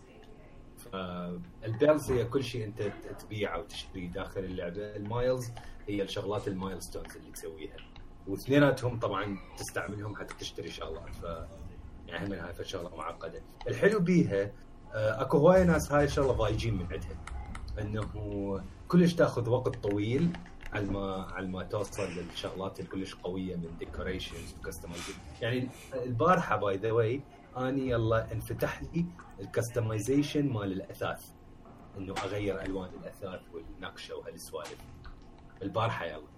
C: فالبيلز هي كل شيء انت تبيعه وتشتريه داخل اللعبة. ال miles هي الشغلات ال milestones اللي تسويها. واثنيناتهم طبعا تستعملهم حتى تشتري شغلات. ف يعني هاي شغله معقدة. الحلو بيها آه، اكو هواية ناس هاي الشغلة ضايجين من عندها. انه كلش تاخذ وقت طويل على ما على ما توصل للشغلات الكلش قوية من decorations و customization يعني البارحة by the way اني يلا انفتح لي ال customization مال الأثاث. إنه أغير ألوان الأثاث والنقشة وهالسوالف. البارحة يلا.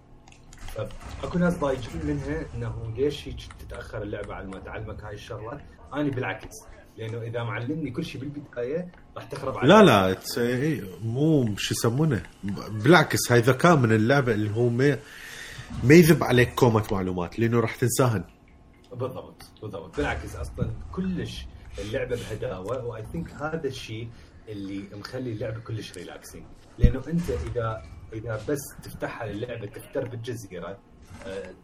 C: فاكو ناس ضايجين منها إنه ليش هيك تتأخر اللعبة على ما تعلمك هاي الشغلات أنا بالعكس لأنه إذا معلمني كل شيء بالبداية راح تخرب علي.
B: لا لا مو شو يسمونه. بالعكس هاي ذكاء من اللعبة اللي هو ما ما يذب عليك كومة معلومات لأنه راح تنساهن.
C: بالضبط بالضبط. بالعكس أصلا كلش اللعبة بهداوة و I think هذا الشيء اللي مخلي اللعبة كلش relaxing لأنه أنت إذا إذا بس تفتحها للعبة تختار بالجزيرة آه،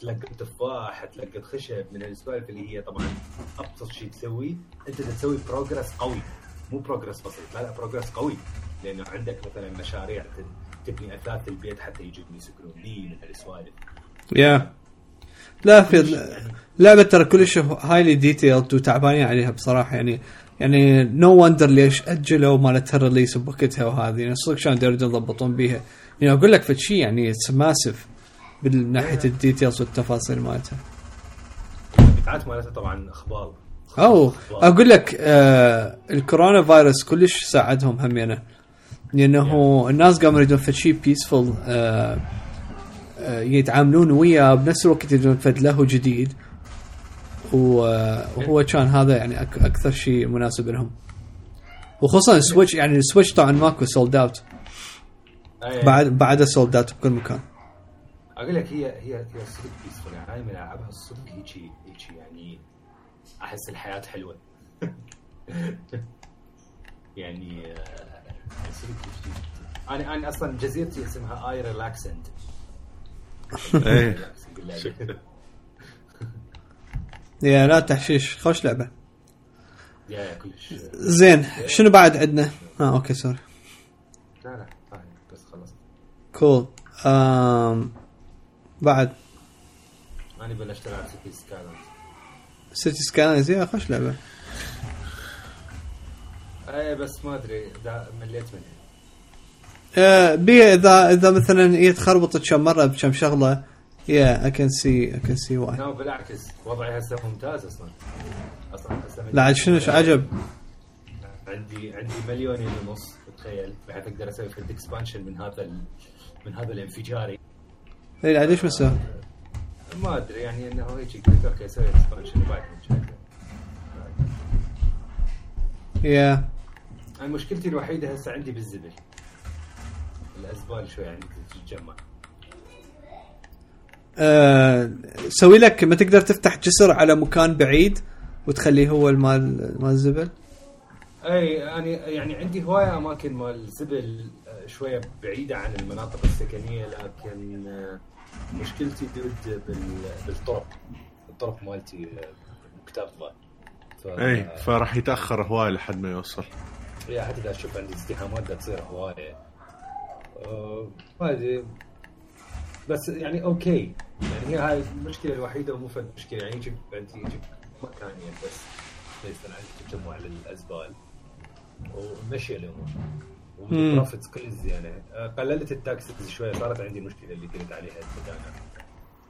C: تلقط تفاح تلقط خشب من السوالف اللي هي طبعا أبسط شيء تسويه أنت تسوي progress قوي. مو progress بسيط لا لا progress قوي. لأنه عندك مثلا مشاريع تبني أثاث البيت حتى يجون يسكنون لي من هالسوالف
A: yeah لا في لعبه ترى كلش highly detailed وتعبانين عليها بصراحة. يعني يعني no wonder ليش أجلوا مالت ال release بوقتها وهذه. يعني صدق شلون يريدون يضبطون بيها. يعني أقول لك فشي يعني it's massive من ناحيه ال details والتفاصيل مالتها.
C: مالتها طبعا أخبار.
A: أو أقول لك آه الكورونا فيروس كلش ساعدهم همينه لأنه الناس قاموا يريدون فد شيء peaceful آه آه يتعاملون وياه بنفس الوقت يريدون فد له جديد. وهو كان هذا يعني أكثر شيء مناسب لهم. وخصوصا ال Switch يعني ال Switch طبعا ماكو sold out
C: أي.
A: بعد بعد sold out بكل مكان.
C: أقول لك هي هي هي صدق peaceful يعني أنا من ألعبها الصدق هيجي هيجي يعني أحس الحياة حلوة. يعني آه، يعني صدق أنا أنا أصلا جزيرتي اسمها اي relaxant
B: إيه.
A: yeah لا تحشيش خوش
C: لعبة. yeah كلش.
A: زين شنو بعد عندنا؟ آه okay sorry.
C: لا لا فاهم بس خلص
A: cool um بعد.
C: أنا بلشت ألعب City Skyland
A: City Skylines yeah خوش لعبة.
C: اي بس ما أدري مليت منها
A: آه، بي إذا إذا مثلا هي تخربطت كم مرة بكم شغلة yeah I can see I can see why
C: no بالعكس وضعي هسه ممتاز أصلا. أصلا هسه
A: لا عاد شنو شو عجب؟
C: عندي عندي مليونين ونص تخيل. بحيث أقدر أسوي field expansion من هذا. من هذا الانفجاري.
A: اي عاد إيش مسوي؟
C: ما أدري يعني إنه هيك okay أسوي expansion وبعد نشوف. yeah مشكلتي الوحيدة هسه عندي بالزبل. الازبال شوي عندي تتجمع.
A: آه، سوي لك ما تقدر تفتح جسر على مكان بعيد وتخليه هو المال مال الزبل
C: أي أنا يعني عندي هواية أماكن مال زبل آه، شوية بعيدة عن المناطق السكنية لكن آه، مشكلتي دود بال- بالطرق الطرق مالتي مكتظه ف...
B: إيه فراح يتأخر هواي لحد ما يوصل.
C: yeah حتى اذا أشوف عندي ازدحامات تصير هواية. ما أدري. بس يعني okay. يعني هي هاي المشكلة الوحيدة ومو فد مشكلة. يعني يجيب عندي يجيب مكان يعني بس يصير عندي تجمع للأزبال. ومشي الأمور.
A: مم.
C: وال profits كل زينه آه، قللت ال taxes شوية. صارت عندي المشكلة اللي قلت عليها البدانه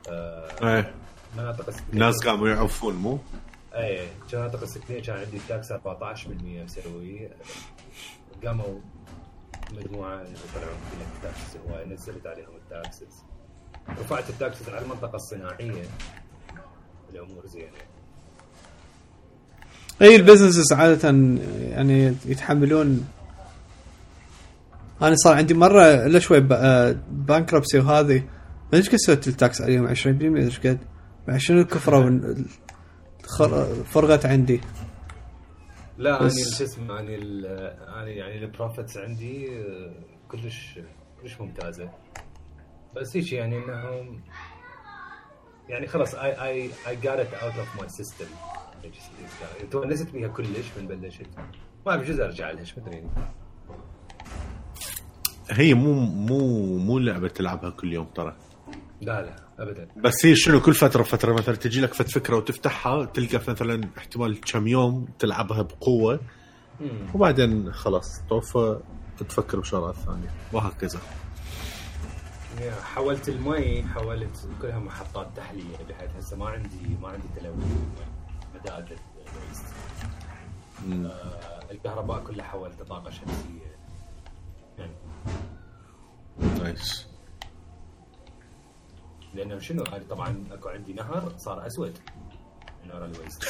C: آه،
B: إيه.
C: مناطق
B: الناس قاموا يعرفون مو؟
C: اي مناطق السكنية كان عندي ال tax 14% مسوي قاموا مجموعة يطلعون كلها ال taxes. هواي نزلت عليهم ال taxes. رفعت ال taxes على المنطقة الصناعية. الأمور زينة.
A: أي ال businesses عادة يعني يتحملون؟ أنا صار عندي مرة إلا شوي bankruptcy وهذه. ما أدري إيش قد سويت ال tax عليهم؟ 20% إيش قد؟ بعد شنو الكفره فرغت عندي.
C: لا اني شو اسمه اني اني يعني البروفيتس عندي آه، كلش كلش ممتازة. بس هيك يعني انه يعني خلاص اي اي اي جات ات اوت اوف ماي سيستم تونست بيها كلش من بلشت ما بجوز ارجع لها إيش مدري
B: هي مو مو مو لعبة تلعبها كل يوم ترى.
C: لا لا ابدا.
B: بس هي شنو كل فترة فتره مثلا تجي لك فت فكرة وتفتحها تلقى مثلا احتمال كم يوم تلعبها بقوة.
C: مم.
B: وبعدين خلاص توفى تفكر بشغلات ثانية وهكذا.
C: حولت المي حولت كلها محطات تحلية بحيث هسه ما عندي ما عندي تلوث. waste.
B: مم.
C: آه، الكهرباء كلها حولتها طاقة شمسية. يعني.
B: nice.
C: لأنه شنو؟ هذه طبعا أكو عندي نهر صار أسود. نهر ال waste.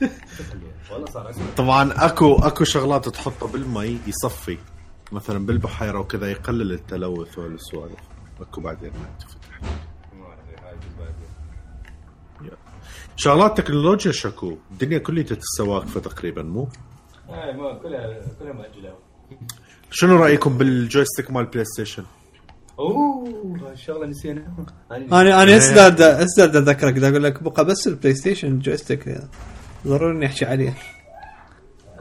C: والله صار أسود.
B: طبعا أكو أكو شغلات تحطها بالمي يصفي. مثلا بالبحيرة وكذا يقلل التلوث والسوالف. أكو بعدين ما تفتح شغلات تكنولوجيا شكو. الدنيا كلها تتسا واقفه تقريبا مو؟
C: آه ما كلها كلها مأجلة.
B: شنو رأيكم بال joystick مال بلاي ستيشن؟
C: oh هاي الشغله نسيناها
A: أنا أنا ازداد أزداد اذكرك دا أقول لك بقى بس البلاي ستيشن joystick ضروري نحكي عليه.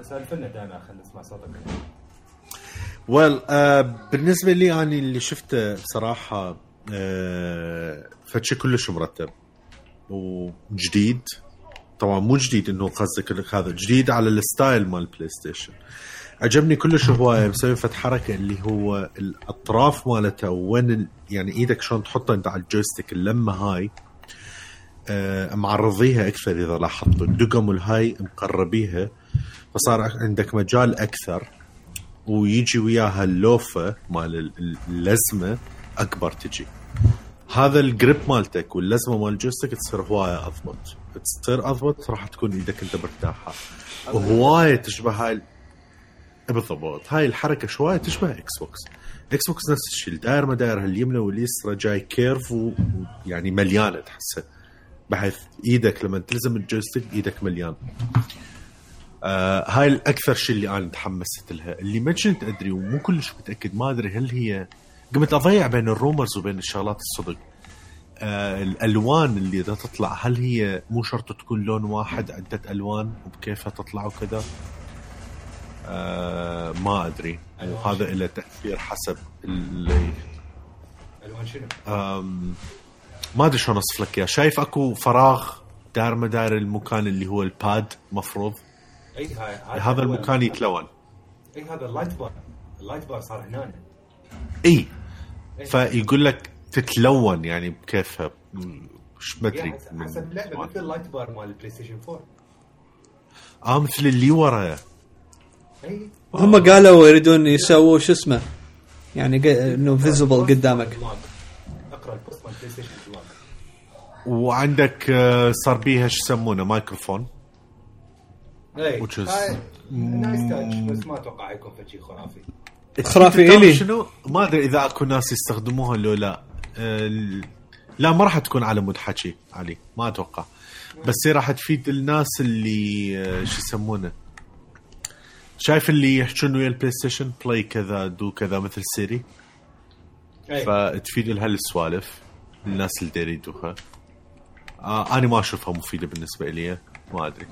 C: سالفنا دائما خلينا نسمع صوتك.
B: well well, uh, بالنسبة لي أنا اللي شفته بصراحة uh, فشي كلش مرتب وجديد. طبعا مو جديد إنه قصدك هذا جديد على ال style مال ال PlayStation عجبني كلش هو مسوي فت حركة اللي هو الأطراف مالته وين. يعني إيدك شلون تحطها أنت على ال joystick اللزمة هاي آه معرضيها أكثر إذا لاحظتوا. الدقم الهاي مقربيها فصار عندك مجال أكثر. ويجي وياها اللوفة مال اللزمة أكبر تجي. هذا ال grip مالتك واللزمة مال ال joystick تصير هواية أضبط. تصير أضبط راح تكون إيدك أنت مرتاحة. وهوايه تشبه هاي بالضبط. هاي الحركة شوية تشبه Xbox Xbox نفس الشيء الدائره مدايرها اليمنى واليسرى جاي curve ويعني مليانة تحسه. بحيث إيدك لما تلزم ال joystick إيدك مليان. آه هاي الأكثر شيء اللي أنا تحمست لها اللي ما كنت أدري ومو كلش متأكد ما أدري هل هي قمت أضيع بين الرومرز وبين الشغلات الصدق. آه الألوان اللي إذا تطلع هل هي مو شرط تكون لون واحد عدة ألوان وبكيفها تطلع وكذا؟ آه ما أدري. وهذا له تأثير حسب اللي
C: ألوان شنو؟
B: ما أدري شلون أوصف لك اياه شايف أكو فراغ دار مدار المكان اللي هو الباد مفروض؟
C: اي هاي
B: هذا المكان يتلون.
C: اي هذا ال light bar ال light bar صار هنا
B: اي فيقول لك تتلون يعني بكيفها مش ما أدري
C: حسب اللعبة. مثل ال light bar مال ال PlayStation 4
B: آه مثل اللي ورا.
C: اي
A: هم قالوا يريدون يسووا شو اسمه؟ يعني ق- إنه visible قدامك.
C: أقرأ ال post مال ال PlayStation
B: وعندك آه، صار بيها شو يسمونه؟ مايكروفون.
C: اي
B: Which is-
C: nice touch بس ما أتوقع يكون شيء خرافي.
A: خرافي إلي.
B: شنو؟ ما أدري إذا أكو ناس يستخدموها لو لا. آه، لا ما راح تكون على مود حكي علي. ما أتوقع. بس هي راح تفيد الناس اللي آه، شو يسمونه؟ شايف اللي يحجون ويا ال PlayStation play كذا do كذا مثل Siri
C: اي
B: فتفيد لها السوالف. الناس اللي داير يدوها. آه أنا ما أشوفها مفيدة بالنسبة لي ما أدري.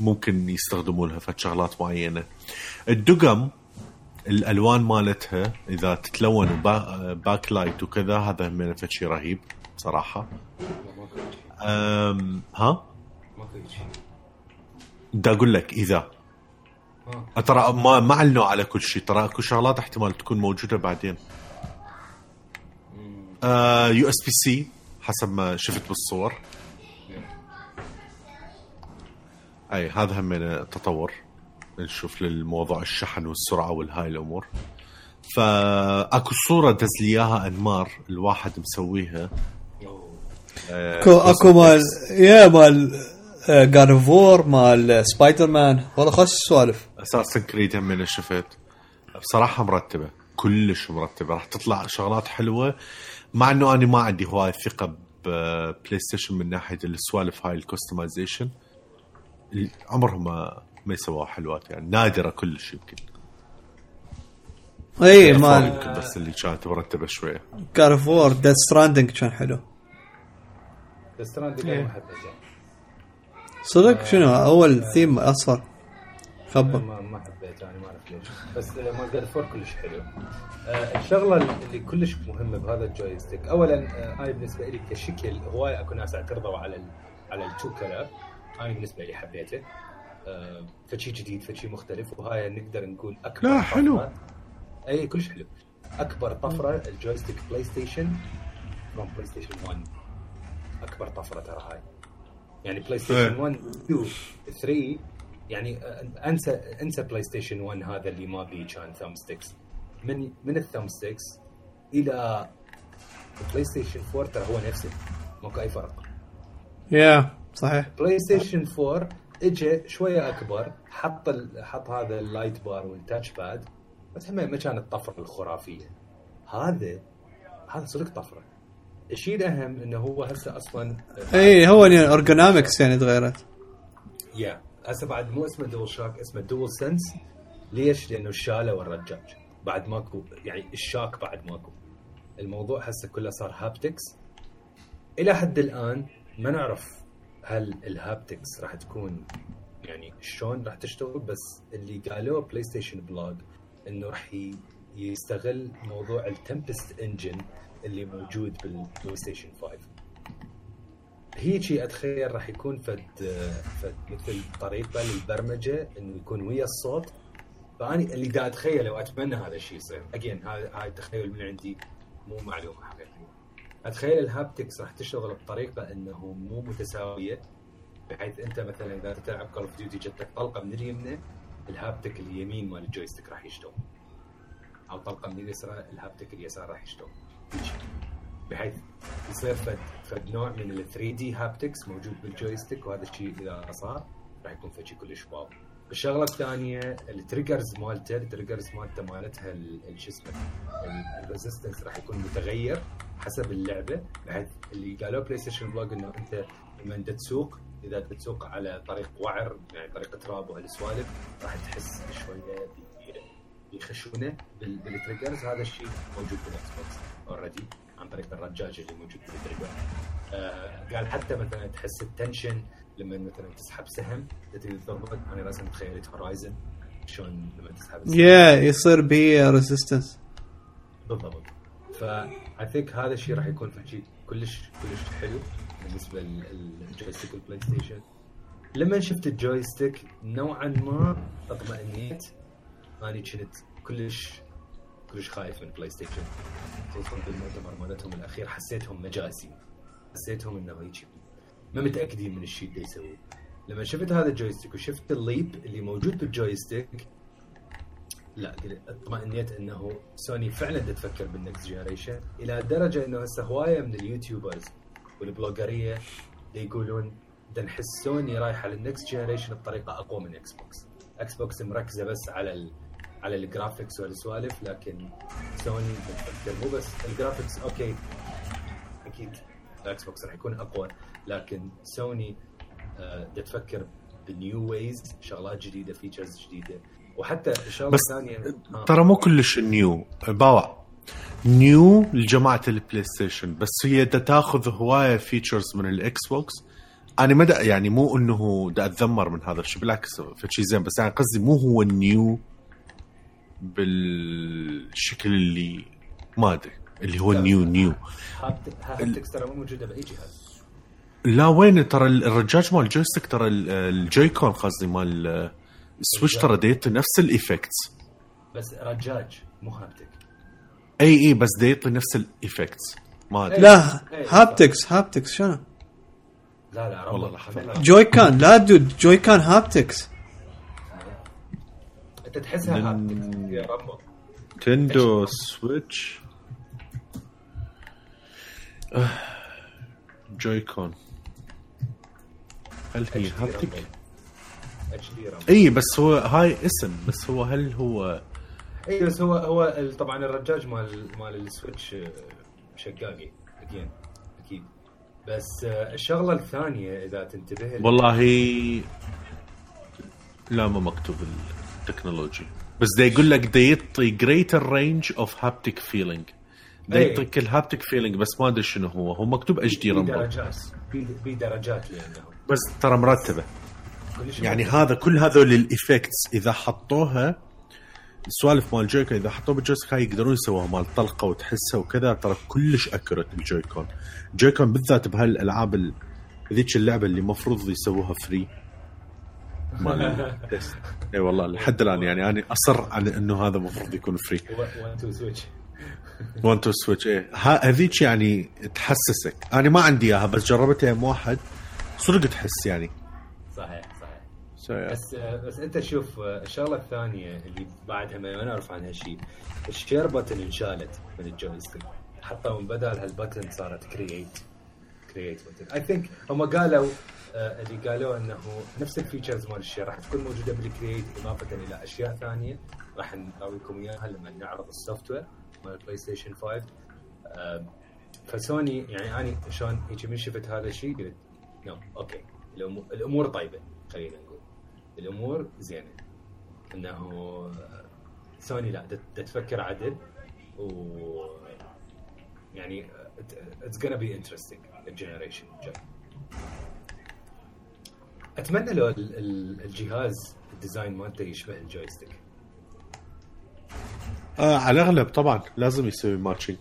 B: ممكن يستخدموا لها فد شغلات معينة. الدقم الألوان مالتها إذا تتلون back light وكذا هذا من شيء رهيب صراحة. أم ها؟ بدي أقول لك
C: إذا.
B: ترى ما ما علنوا على كل شيء ترى اكو شغلات احتمال تكون موجودة بعدين. USB-C حسب ما شفت بالصور. أي هذا هم من تطور نشوف للموضوع الشحن والسرعة والهاي الأمور. فأكو صورة دز لي اياها أنمار الواحد مسويها.
C: أوه.
B: آه،
A: أكو اكو مال yeah مال God of War مال سبايدر مان والله خوش السوالف
B: Assassin's Creed هم من شفت. بصراحة مرتبة. كلش مرتبة. راح تطلع شغلات حلوة. مع إنه أنا ما عندي هواي ثقة ب PlayStation من ناحية السوالف هاي ال customization عمرهم ما ما يسووها حلوات يعني نادرة كلش يمكن.
A: اي مال
B: يمكن بس اللي كانت
A: مرتبة شوية. وور Death Stranding كان حلو.
C: Death Stranding ما حبيته
A: صدق؟ شنو؟ أول ثيم أصفر. خبر.
C: ما ما حبيته أنا ما أعرف ليش. بس مال God of War كلش حلو. آه، الشغلة اللي كلش مهمة بهذا ال joystick. اولا آه، هاي بالنسبة لي كشكل هواي اكو ناس اعترضوا على ال على ال two color أنا بالنسبة لي حبيته. آه، فشي جديد فشي مختلف وهاي نقدر نقول أكبر
B: لا، حلو.
C: طفرة. أي كلش حلو. أكبر طفرة ال joystick PlayStation from PlayStation 1 أكبر طفرة ترى هاي. يعني PlayStation
B: إيه.
C: 1 2 3 يعني آه، انسى انسى PlayStation 1 هذا اللي ما بيه كان thumbsticks من من ال thumbsticks إلى PlayStation 4 ترى هو نفسه. ماكو أي فرق.
A: yeah صحيح.
C: PlayStation 4 اجى شوية أكبر حط ال... حط هذا ال light bar وال touch pad بس هم ما كانت طفرة الخرافية. هذا هذا صدق طفرة. الشيء الأهم إنه هو هسه أصلا
A: اي هو ergonomics يعني تغيرت.
C: yeah هسه بعد مو اسمه DualShock اسمه DualSense ليش؟ لأنه شالوا الرجاج بعد ماكو يعني ال shock بعد ماكو. الموضوع هسه كله صار haptics إلى حد الآن ما نعرف هل ال haptics راح تكون يعني شلون راح تشتغل؟ بس اللي قالوه PlayStation Blog إنه راح يستغل موضوع ال Tempest Engine اللي موجود بال PlayStation 5 هيجي أتخيل راح يكون فد فد مثل طريقة للبرمجة إنه يكون ويا الصوت. فأني اللي قاعد أتخيله وأتمنى هذا الشيء يصير. again هاي هاي تخيل من عندي مو معلومة حقيقية. أتخيل ال haptics راح تشتغل بطريقة إنه مو متساوية بحيث أنت مثلا إذا تلعب Call of Duty جت لك طلقة من اليمنى ال haptic اليمين مال ال joystick راح يشتغل أو طلقة من اليسار ال haptic اليسار راح يشتغل. بحيث يصير فد فد نوع من ال 3D haptics موجود بال joystick وهذا الشيء إذا صار راح يكون فد شيء كلش wow الشغله الثانية ال triggers مالته ال triggers مالته مالتها ال- ال- شو اسمه ال- ال resistance راح يكون متغير حسب اللعبة بحيث اللي قالوا PlayStation Blog إنه أنت لما انت تسوق إذا تسوق على طريق وعر يعني طريق تراب وهالسوالف راح تحس شوية بخشونه بال- بال triggers هذا الشيء موجود بال Xbox already عن طريق الرجاج اللي موجود بال trigger آه قال حتى مثلا تحس ال tension لما مثلا تسحب سهم تبي تضربك أنا راسا تخيلت Horizon شلون لما تسحب السهم؟
A: يا يصير بي resistance
C: بالضبط. ف I think هذا الشيء راح يكون في شيء كلش كلش حلو بالنسبة لل joystick وال PlayStation لما شفت ال joystick نوعا ما اطمئنيت. اني كنت كلش كلش خايف من PlayStation خصوصا بالمؤتمر مالتهم الأخير حسيتهم مجازي حسيتهم انه هيك ما متأكدين من الشيء اللي يسووه لما شفت هذا ال joystick وشفت ال leap اللي موجود بال joystick لا اطمئنيت إنه سوني فعلا تفكر بال next generation إلى درجة إنه هسه هواية من ال YouTubers وال bloggers يقولون دا نحس سوني رايحة لل next generation بطريقة أقوى من Xbox Xbox مركزة بس على ال على ال graphics والسوالف لكن سوني دا تفكر مو بس ال graphics okay أكيد ال Xbox راح يكون أقوى. لكن سوني آه، دا تفكر ب new ways شغلات جديدة features جديدة. وحتى الشغلة
B: بس
C: الثانية آه.
B: ترى مو كلش new باوع نيو لجماعة ال PlayStation بس هي تاخذ هواية features من ال Xbox أنا ما دا يعني مو إنه دا أتذمر من هذا الشيء بالعكس فشي زين. بس يعني قصدي مو هو ال new بالشكل اللي ما أدري اللي هو. new new
C: hapt- haptics ترى مو موجودة بأي جهاز
B: لا وين ترى الرجاج مال ال joystick ترى ال- ال Joy-Con قصدي مال ال Switch ترى ديت نفس ال effects
C: بس رجاج مو haptic
B: إي إي بس ديت نفس ال effects ما أدري.
A: لا
C: إيه،
A: haptics haptics شنو؟
C: لا لا
B: والله. لحظة.
C: لا.
A: Joy-Con لا dude Joy-Con haptics
C: أنت تحسها haptics يا ربط
B: Nintendo Switch آه، Joy-Con هل هي
C: haptic؟ rumble
B: اي بس هو هاي اسم بس هو هل هو
C: اي بس هو هو طبعا الرجاج مال مال ال Switch آه، شقاقي أكيد أكيد. بس آه، الشغلة الثانية إذا تنتبه
B: والله لا ما مكتوب ال technology بس دا يقول لك دا يعطي range of haptic feeling. دا
C: إي.
B: يعطيك ال haptic feeling بس ما أدري شنو هو. هو مكتوب HD
C: في
B: rumble
C: درجات. في درجات لأنه.
B: بس ترى
C: مرتبة.
B: يعني. هذا كل هذول ال effects إذا حطوها السوالف مال ال Joy-Con إذا حطوها بال joystick هاي يقدرون يسووها مال طلقة وتحسها وكذا ترى كلش accurate بال Joy-Con ال Joy-Con بالذات بهالألعاب ال- ذيك اللعبة اللي المفروض يسووها free مال. إي والله لحد الآن يعني أنا أصر على إنه هذا المفروض يكون free
C: 1 2 Switch
B: 1 two Switch إيه ها- هذيك يعني تحسسك. أنا ما عندي إياها بس جربتها يوم واحد. صدق تحس يعني.
C: صحيح صحيح.
B: So,
C: بس بس أنت شوف الشغلة الثانية اللي بعدها ما نعرف عنها شيء. ال share button انشالت من ال joystick. حطوا من بدل هال button صارت create create button I think هم قالوا آه، اللي قالوا إنه نفس ال features مال ال share راح تكون موجودة بال create إضافة إلى أشياء ثانية. راح نراويكم إياها لما نعرض ال software مال ال PlayStation 5 آه، فسوني يعني أنا شلون هيك من شفت هذا الشيء قلت no okay. الأمور طيبة خلينا نقول. الأمور زينة. إنه سوني لا تفكر عدل و يعني it's gonna be interesting ال generation الجاي أتمنى لو ال- ال- الجهاز ال design مالته يشبه ال joystick.
B: آه على الأغلب طبعا لازم يسوي matching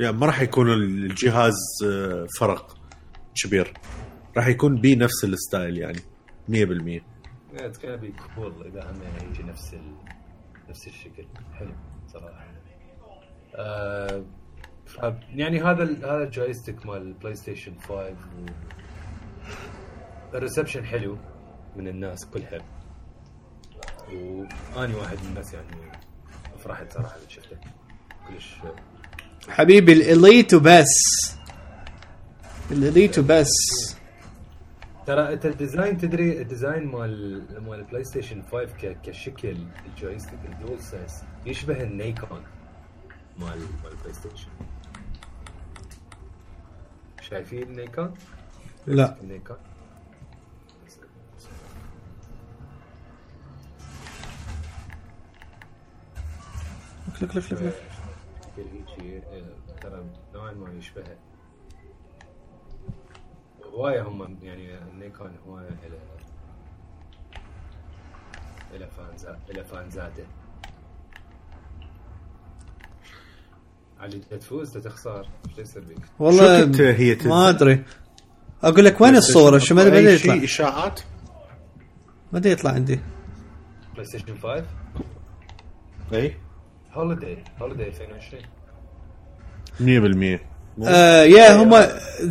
C: يعني
B: ما راح يكون الجهاز آه، فرق كبير. راح يكون بي نفس ال style يعني 100%
C: it's gonna be cool إذا هم يجي نفس ال... نفس الشكل. حلو صراحة. آه يعني هذا ال... هذا ال joystick مال ال PlayStation 5 و... ال reception حلو من الناس كلها. واني واحد من الناس يعني فرحت صراحة شفته. كلش
A: حبيبي ال Elite وبس ال Elite وبس
C: ترى أنت ال design تدري ال design مال مال ال PlayStation 5 ك... كشكل الجويستيك الدول سنس يشبه النيكون مال مال البلاي ستيشن شايفين النيكون؟
A: لا.
C: النيكون؟
A: لك لك لك لك
C: هيجي آه، ترى نوعا ما يشبهه هواية هم يعني النيكون هواية إلى إلى فانزا إلى فانزاته علي تفوز تخسر إيش يصير بيك؟
A: والله
B: هي تنزل؟
A: ما ادري. أقول لك وين الصورة؟ شو ما
B: شيء
A: يطلع.
B: إشاعات؟
A: ما بدي يطلع عندي.
C: بلاي ستيشن 5
B: أي؟
C: هوليداي هوليداي 2020
B: 100%
A: آه يا هم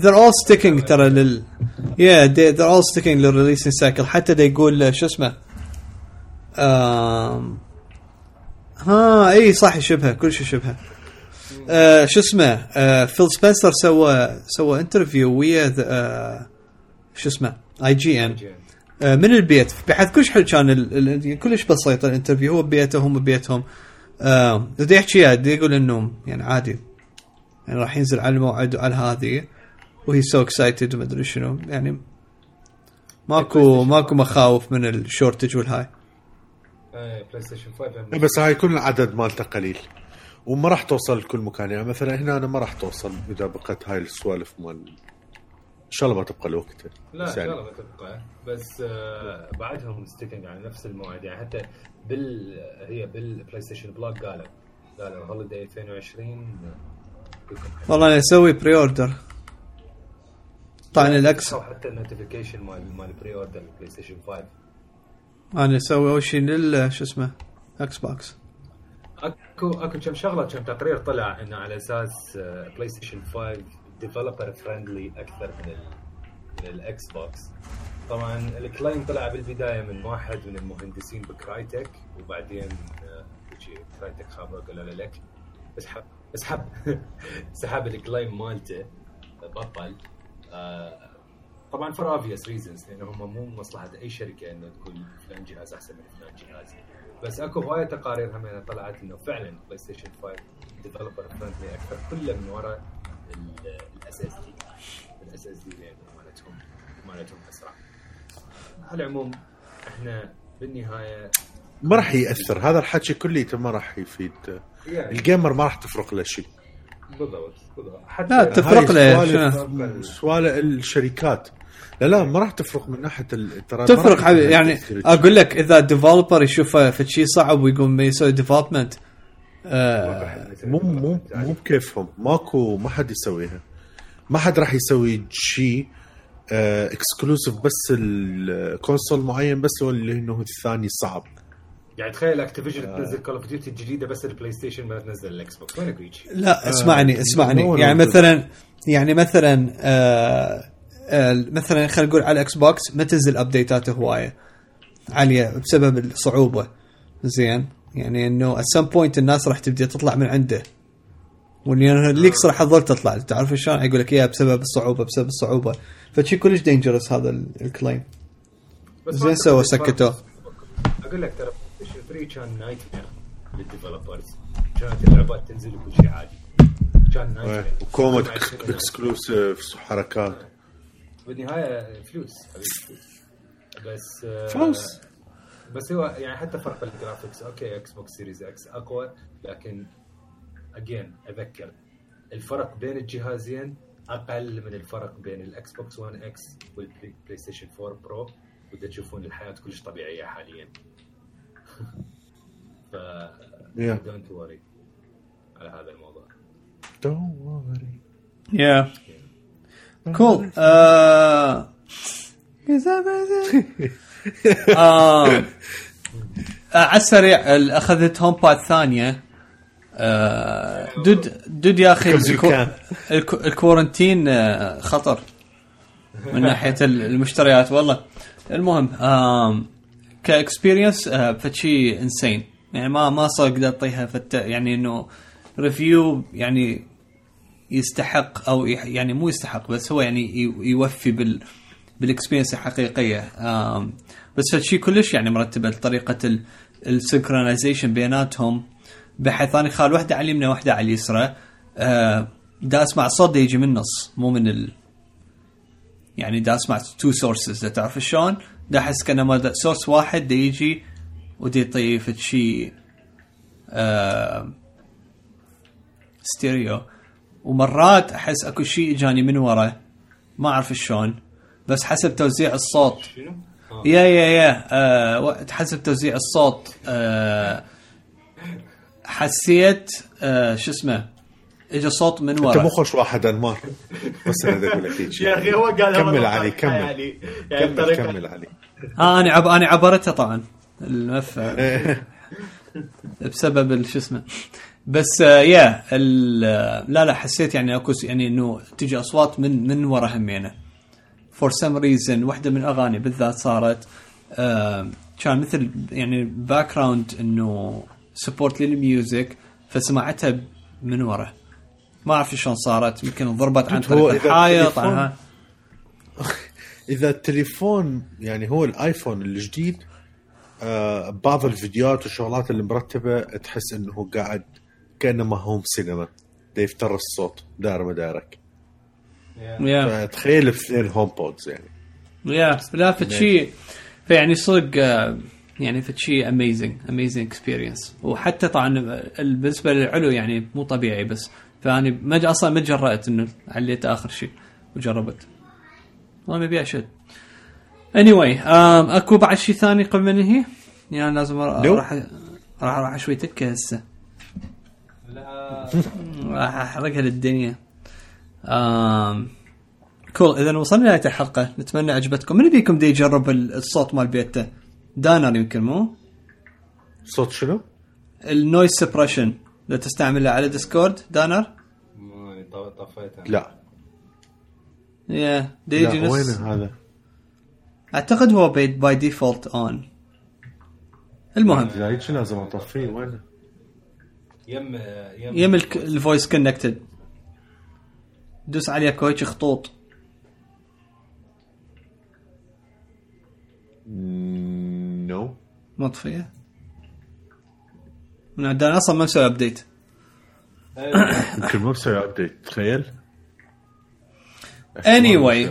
A: they're all sticking ترى لل yeah they, they're all sticking لل releasing cycle حتى دا يقول آه، شو اسمه؟ آم ها إي صح يشبه كل شيء يشبه آه شو اسمه؟ آه فيل سبنسر سوى سوى interview ويا آه شو اسمه؟ اي جي ان آه، من البيت. بحيث كلش حلو كان ال- ال- كلش بسيط ال interview هو ببيته هم ببيتهم آه بدي يحكي بدي يقول إنه يعني عادي. يعني راح ينزل على الموعد وعلى هذه وهي so excited وما أدري شنو. يعني ماكو ماكو مخاوف من ال shortage
C: والهاي. بلاي ستيشن 5
B: بس هاي كل العدد مالته قليل. وما راح توصل لكل مكان. يعني مثلا هنا أنا ما راح توصل إذا بقت هاي السوالف مال إن شاء الله ما تبقى لوقتها
C: لا
B: بس
C: إن شاء الله ما تبقى. بس آه بعدهم sticking على نفس الموعد. يعني حتى بال هي بالبلاي ستيشن blog قالوا قالوا holiday 2020 بيكون حلو.
A: والله أنا أسوي pre-order طبعا الاكس
C: أو حتى ال notification مال مال pre-order البلاي ستيشن 5
A: أنا أسوي أول شيء لل شو اسمه إكس بوكس
C: اكو أكو كم شغلة كم تقرير طلع إنه على أساس بلاي ستيشن 5 developer friendly أكثر من الاكس بوكس طبعا ال claim طلع بالبداية من واحد من المهندسين ب Crytek وبعدين آه، Crytek خابر قال له لك. اسحب اسحب. سحب ال claim مالته بطل. آه، طبعا for obvious reasons لأن هم مو مصلحة أي شركة إنه تقول فلان جهاز أحسن من فلان جهاز. بس أكو هواية تقارير هم طلعت إنه فعلا بلاي ستيشن 5 developer friendly أكثر كله من وراء ال SSD ال SSD مالتهم مالتهم أسرع. على العموم إحنا بالنهاية
B: ما راح يأثر. هذا الحكي كليته ما راح يفيد.
C: يعني
B: ال gamer ما راح تفرق له شيء.
C: بالضبط بالضبط. حتى
A: لا، تفرق له،
B: سوالف سوالف الشركات. لا لا ما راح تفرق من ناحية ال- ترى
A: تفرق حبيبي يعني أقول لك إذا developer يشوفه في شيء صعب ويقوم يسوي development آه
B: مو مو مو بكيفهم. ماكو ما حد يسويها. ما حد راح يسوي شيء exclusive بس ال console معين بس هو اللي إنه الثاني صعب
C: يعني تخيل Activision تنزل Call of Duty الجديدة بس البلاي ستيشن ما تنزل الاكس بوكس وين يجي
A: لا اسمعني اسمعني
B: no, no,
A: يعني. مثلا يعني مثلا آه آه مثلا خلينا نقول على الاكس بوكس ما تنزل updateات هواية. عالية بسبب الصعوبة. زين؟ يعني إنه at some point الناس راح تبدأ تطلع من عنده. وال leaks راح تظل تطلع. تعرف شلون؟ يقول لك إياها بسبب الصعوبة بسبب الصعوبة. فشي كلش dangerous هذا ال- claim
C: بس
A: زين سوى سكتوه.
C: أقول لك ترى بلاي 3 كان nightmare لل developers كانت اللعبات تنزل وكل شيء عادي. كان. nightmare
B: وكومت exclusive وحركات.
C: بالنهاية فلوس. حبيبي بس آه،
B: فلوس.
C: بس هو يعني حتى فرق ال graphics okay إكس بوكس سيريز إكس أقوى لكن again أذكر الفرق بين الجهازين أقل من الفرق بين الإكس بوكس 1 إكس والبلاي ستيشن 4 برو ودا تشوفون الحياة كلش طبيعية حاليا. ف
B: Yeah.
C: don't worry على هذا الموضوع.
B: Don't worry.
A: يا كول على السريع ال- اخذت هوم باد ثانية. دود دود يا أخي الكورنتين آه، خطر. من ناحية ال- المشتريات والله. المهم كإكسبيرينس آه، فشي انسين يعني ما ما صار أقدر أعطيها فت يعني إنه review يعني يستحق أو يعني مو يستحق بس هو يعني يوفي بال بال experience الحقيقية. بس فالشيء كلش يعني مرتبة طريقه ال synchronization بيناتهم. بحيث أنا خال واحدة على اليمنى واحدة على اليسرى آه، دا أسمع الصوت دا يجي من النص مو من ال يعني دا أسمع two sources تعرف شلون؟ دا أحس كأنه ما source واحد دا يجي ودي يطيف شيء آه ستيريو ومرات أحس أكو شيء إجاني من ورا ما أعرف شلون بس حسب توزيع الصوت. yeah yeah yeah آه حسب توزيع الصوت آه حسيت آه شو اسمه اجى صوت من
B: أنت
A: ورا
B: مو خوش واحد انمار بس أنا بدي أقول لك.
C: يا أخي هو قال
B: كمل علي كمل.
C: يعني يعني
B: كمل كمل علي.
A: آه أنا عب أنا عبرتها طبعا المف بسبب شو اسمه. بس آه يا ال- لا لا حسيت يعني أكو يعني إنه تجي أصوات من من ورا همينة. فور سم ريزن واحدة من الاغاني بالذات صارت آه كان مثل يعني باك جراوند إنه سبورت للميوزك فسمعتها من ورا. ما أعرف شلون صارت يمكن ضربت عن
B: هو
A: طريق الحائط
B: إذا التليفون يعني هو الآيفون الجديد آه بعض الفيديوهات والشغلات اللي مرتبة تحس إنه هو قاعد كانما هوم سينما. دا يفتر الصوت دار ما دارك
A: يا
B: فتخيل اثنين هوم بودز يعني.
A: يا لا فشي فيعني صدق آه، يعني فشي amazing amazing experience وحتى طبعا ال- بالنسبة للعلو يعني مو طبيعي بس. فاني ما أصلا ما جرأت إنه عليت آخر شيء وجربت. ما مبي اشد اني anyway, um, أكو بعد شيء ثاني قبل ما ننهي؟ يعني لازم. راح راح أروح اشوي تكة هسه.
C: لا.
A: راح أحرقها للدنيا. um cool اذا وصلنا لنهاية الحلقة. نتمنى عجبتكم. من بيكم دي يجرب ال- الصوت مال بيته؟ دانر يمكن مو؟
B: صوت شنو؟
A: ال noise suppression اذا تستعمله على ديسكورد دانر؟
C: ماني طف- طفيتها
B: لا
A: يا دي يجي
B: لا وين هذا؟
A: أعتقد هو by default on المهم.
B: لا هيك لازم أطفيه؟ وين؟
C: يم يم
A: يم الفويس. connected دوس عليه هيك خطوط. مطفيه من دان أصلا ما مسوي update
B: يمكن مو مسوي update تخيل.
A: Anyway.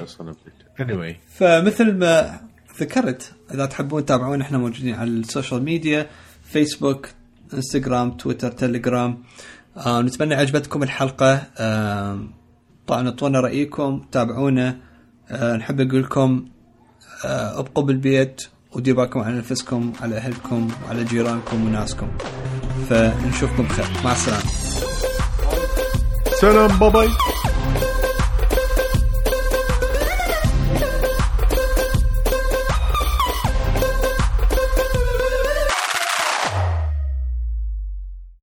B: anyway.
A: فمثل ما ذكرت إذا تحبون تتابعون إحنا موجودين على السوشيال ميديا فيسبوك انستغرام تويتر تليجرام آه نتمنى عجبتكم الحلقة. آه طبعا أعطونا رأيكم تابعونا. آه نحب نقول لكم آه أبقوا بالبيت. وديروا بالكم على نفسكم على أهلكم وعلى جيرانكم وناسكم. فنشوفكم بخير. مع السلامة.
B: سلام باي باي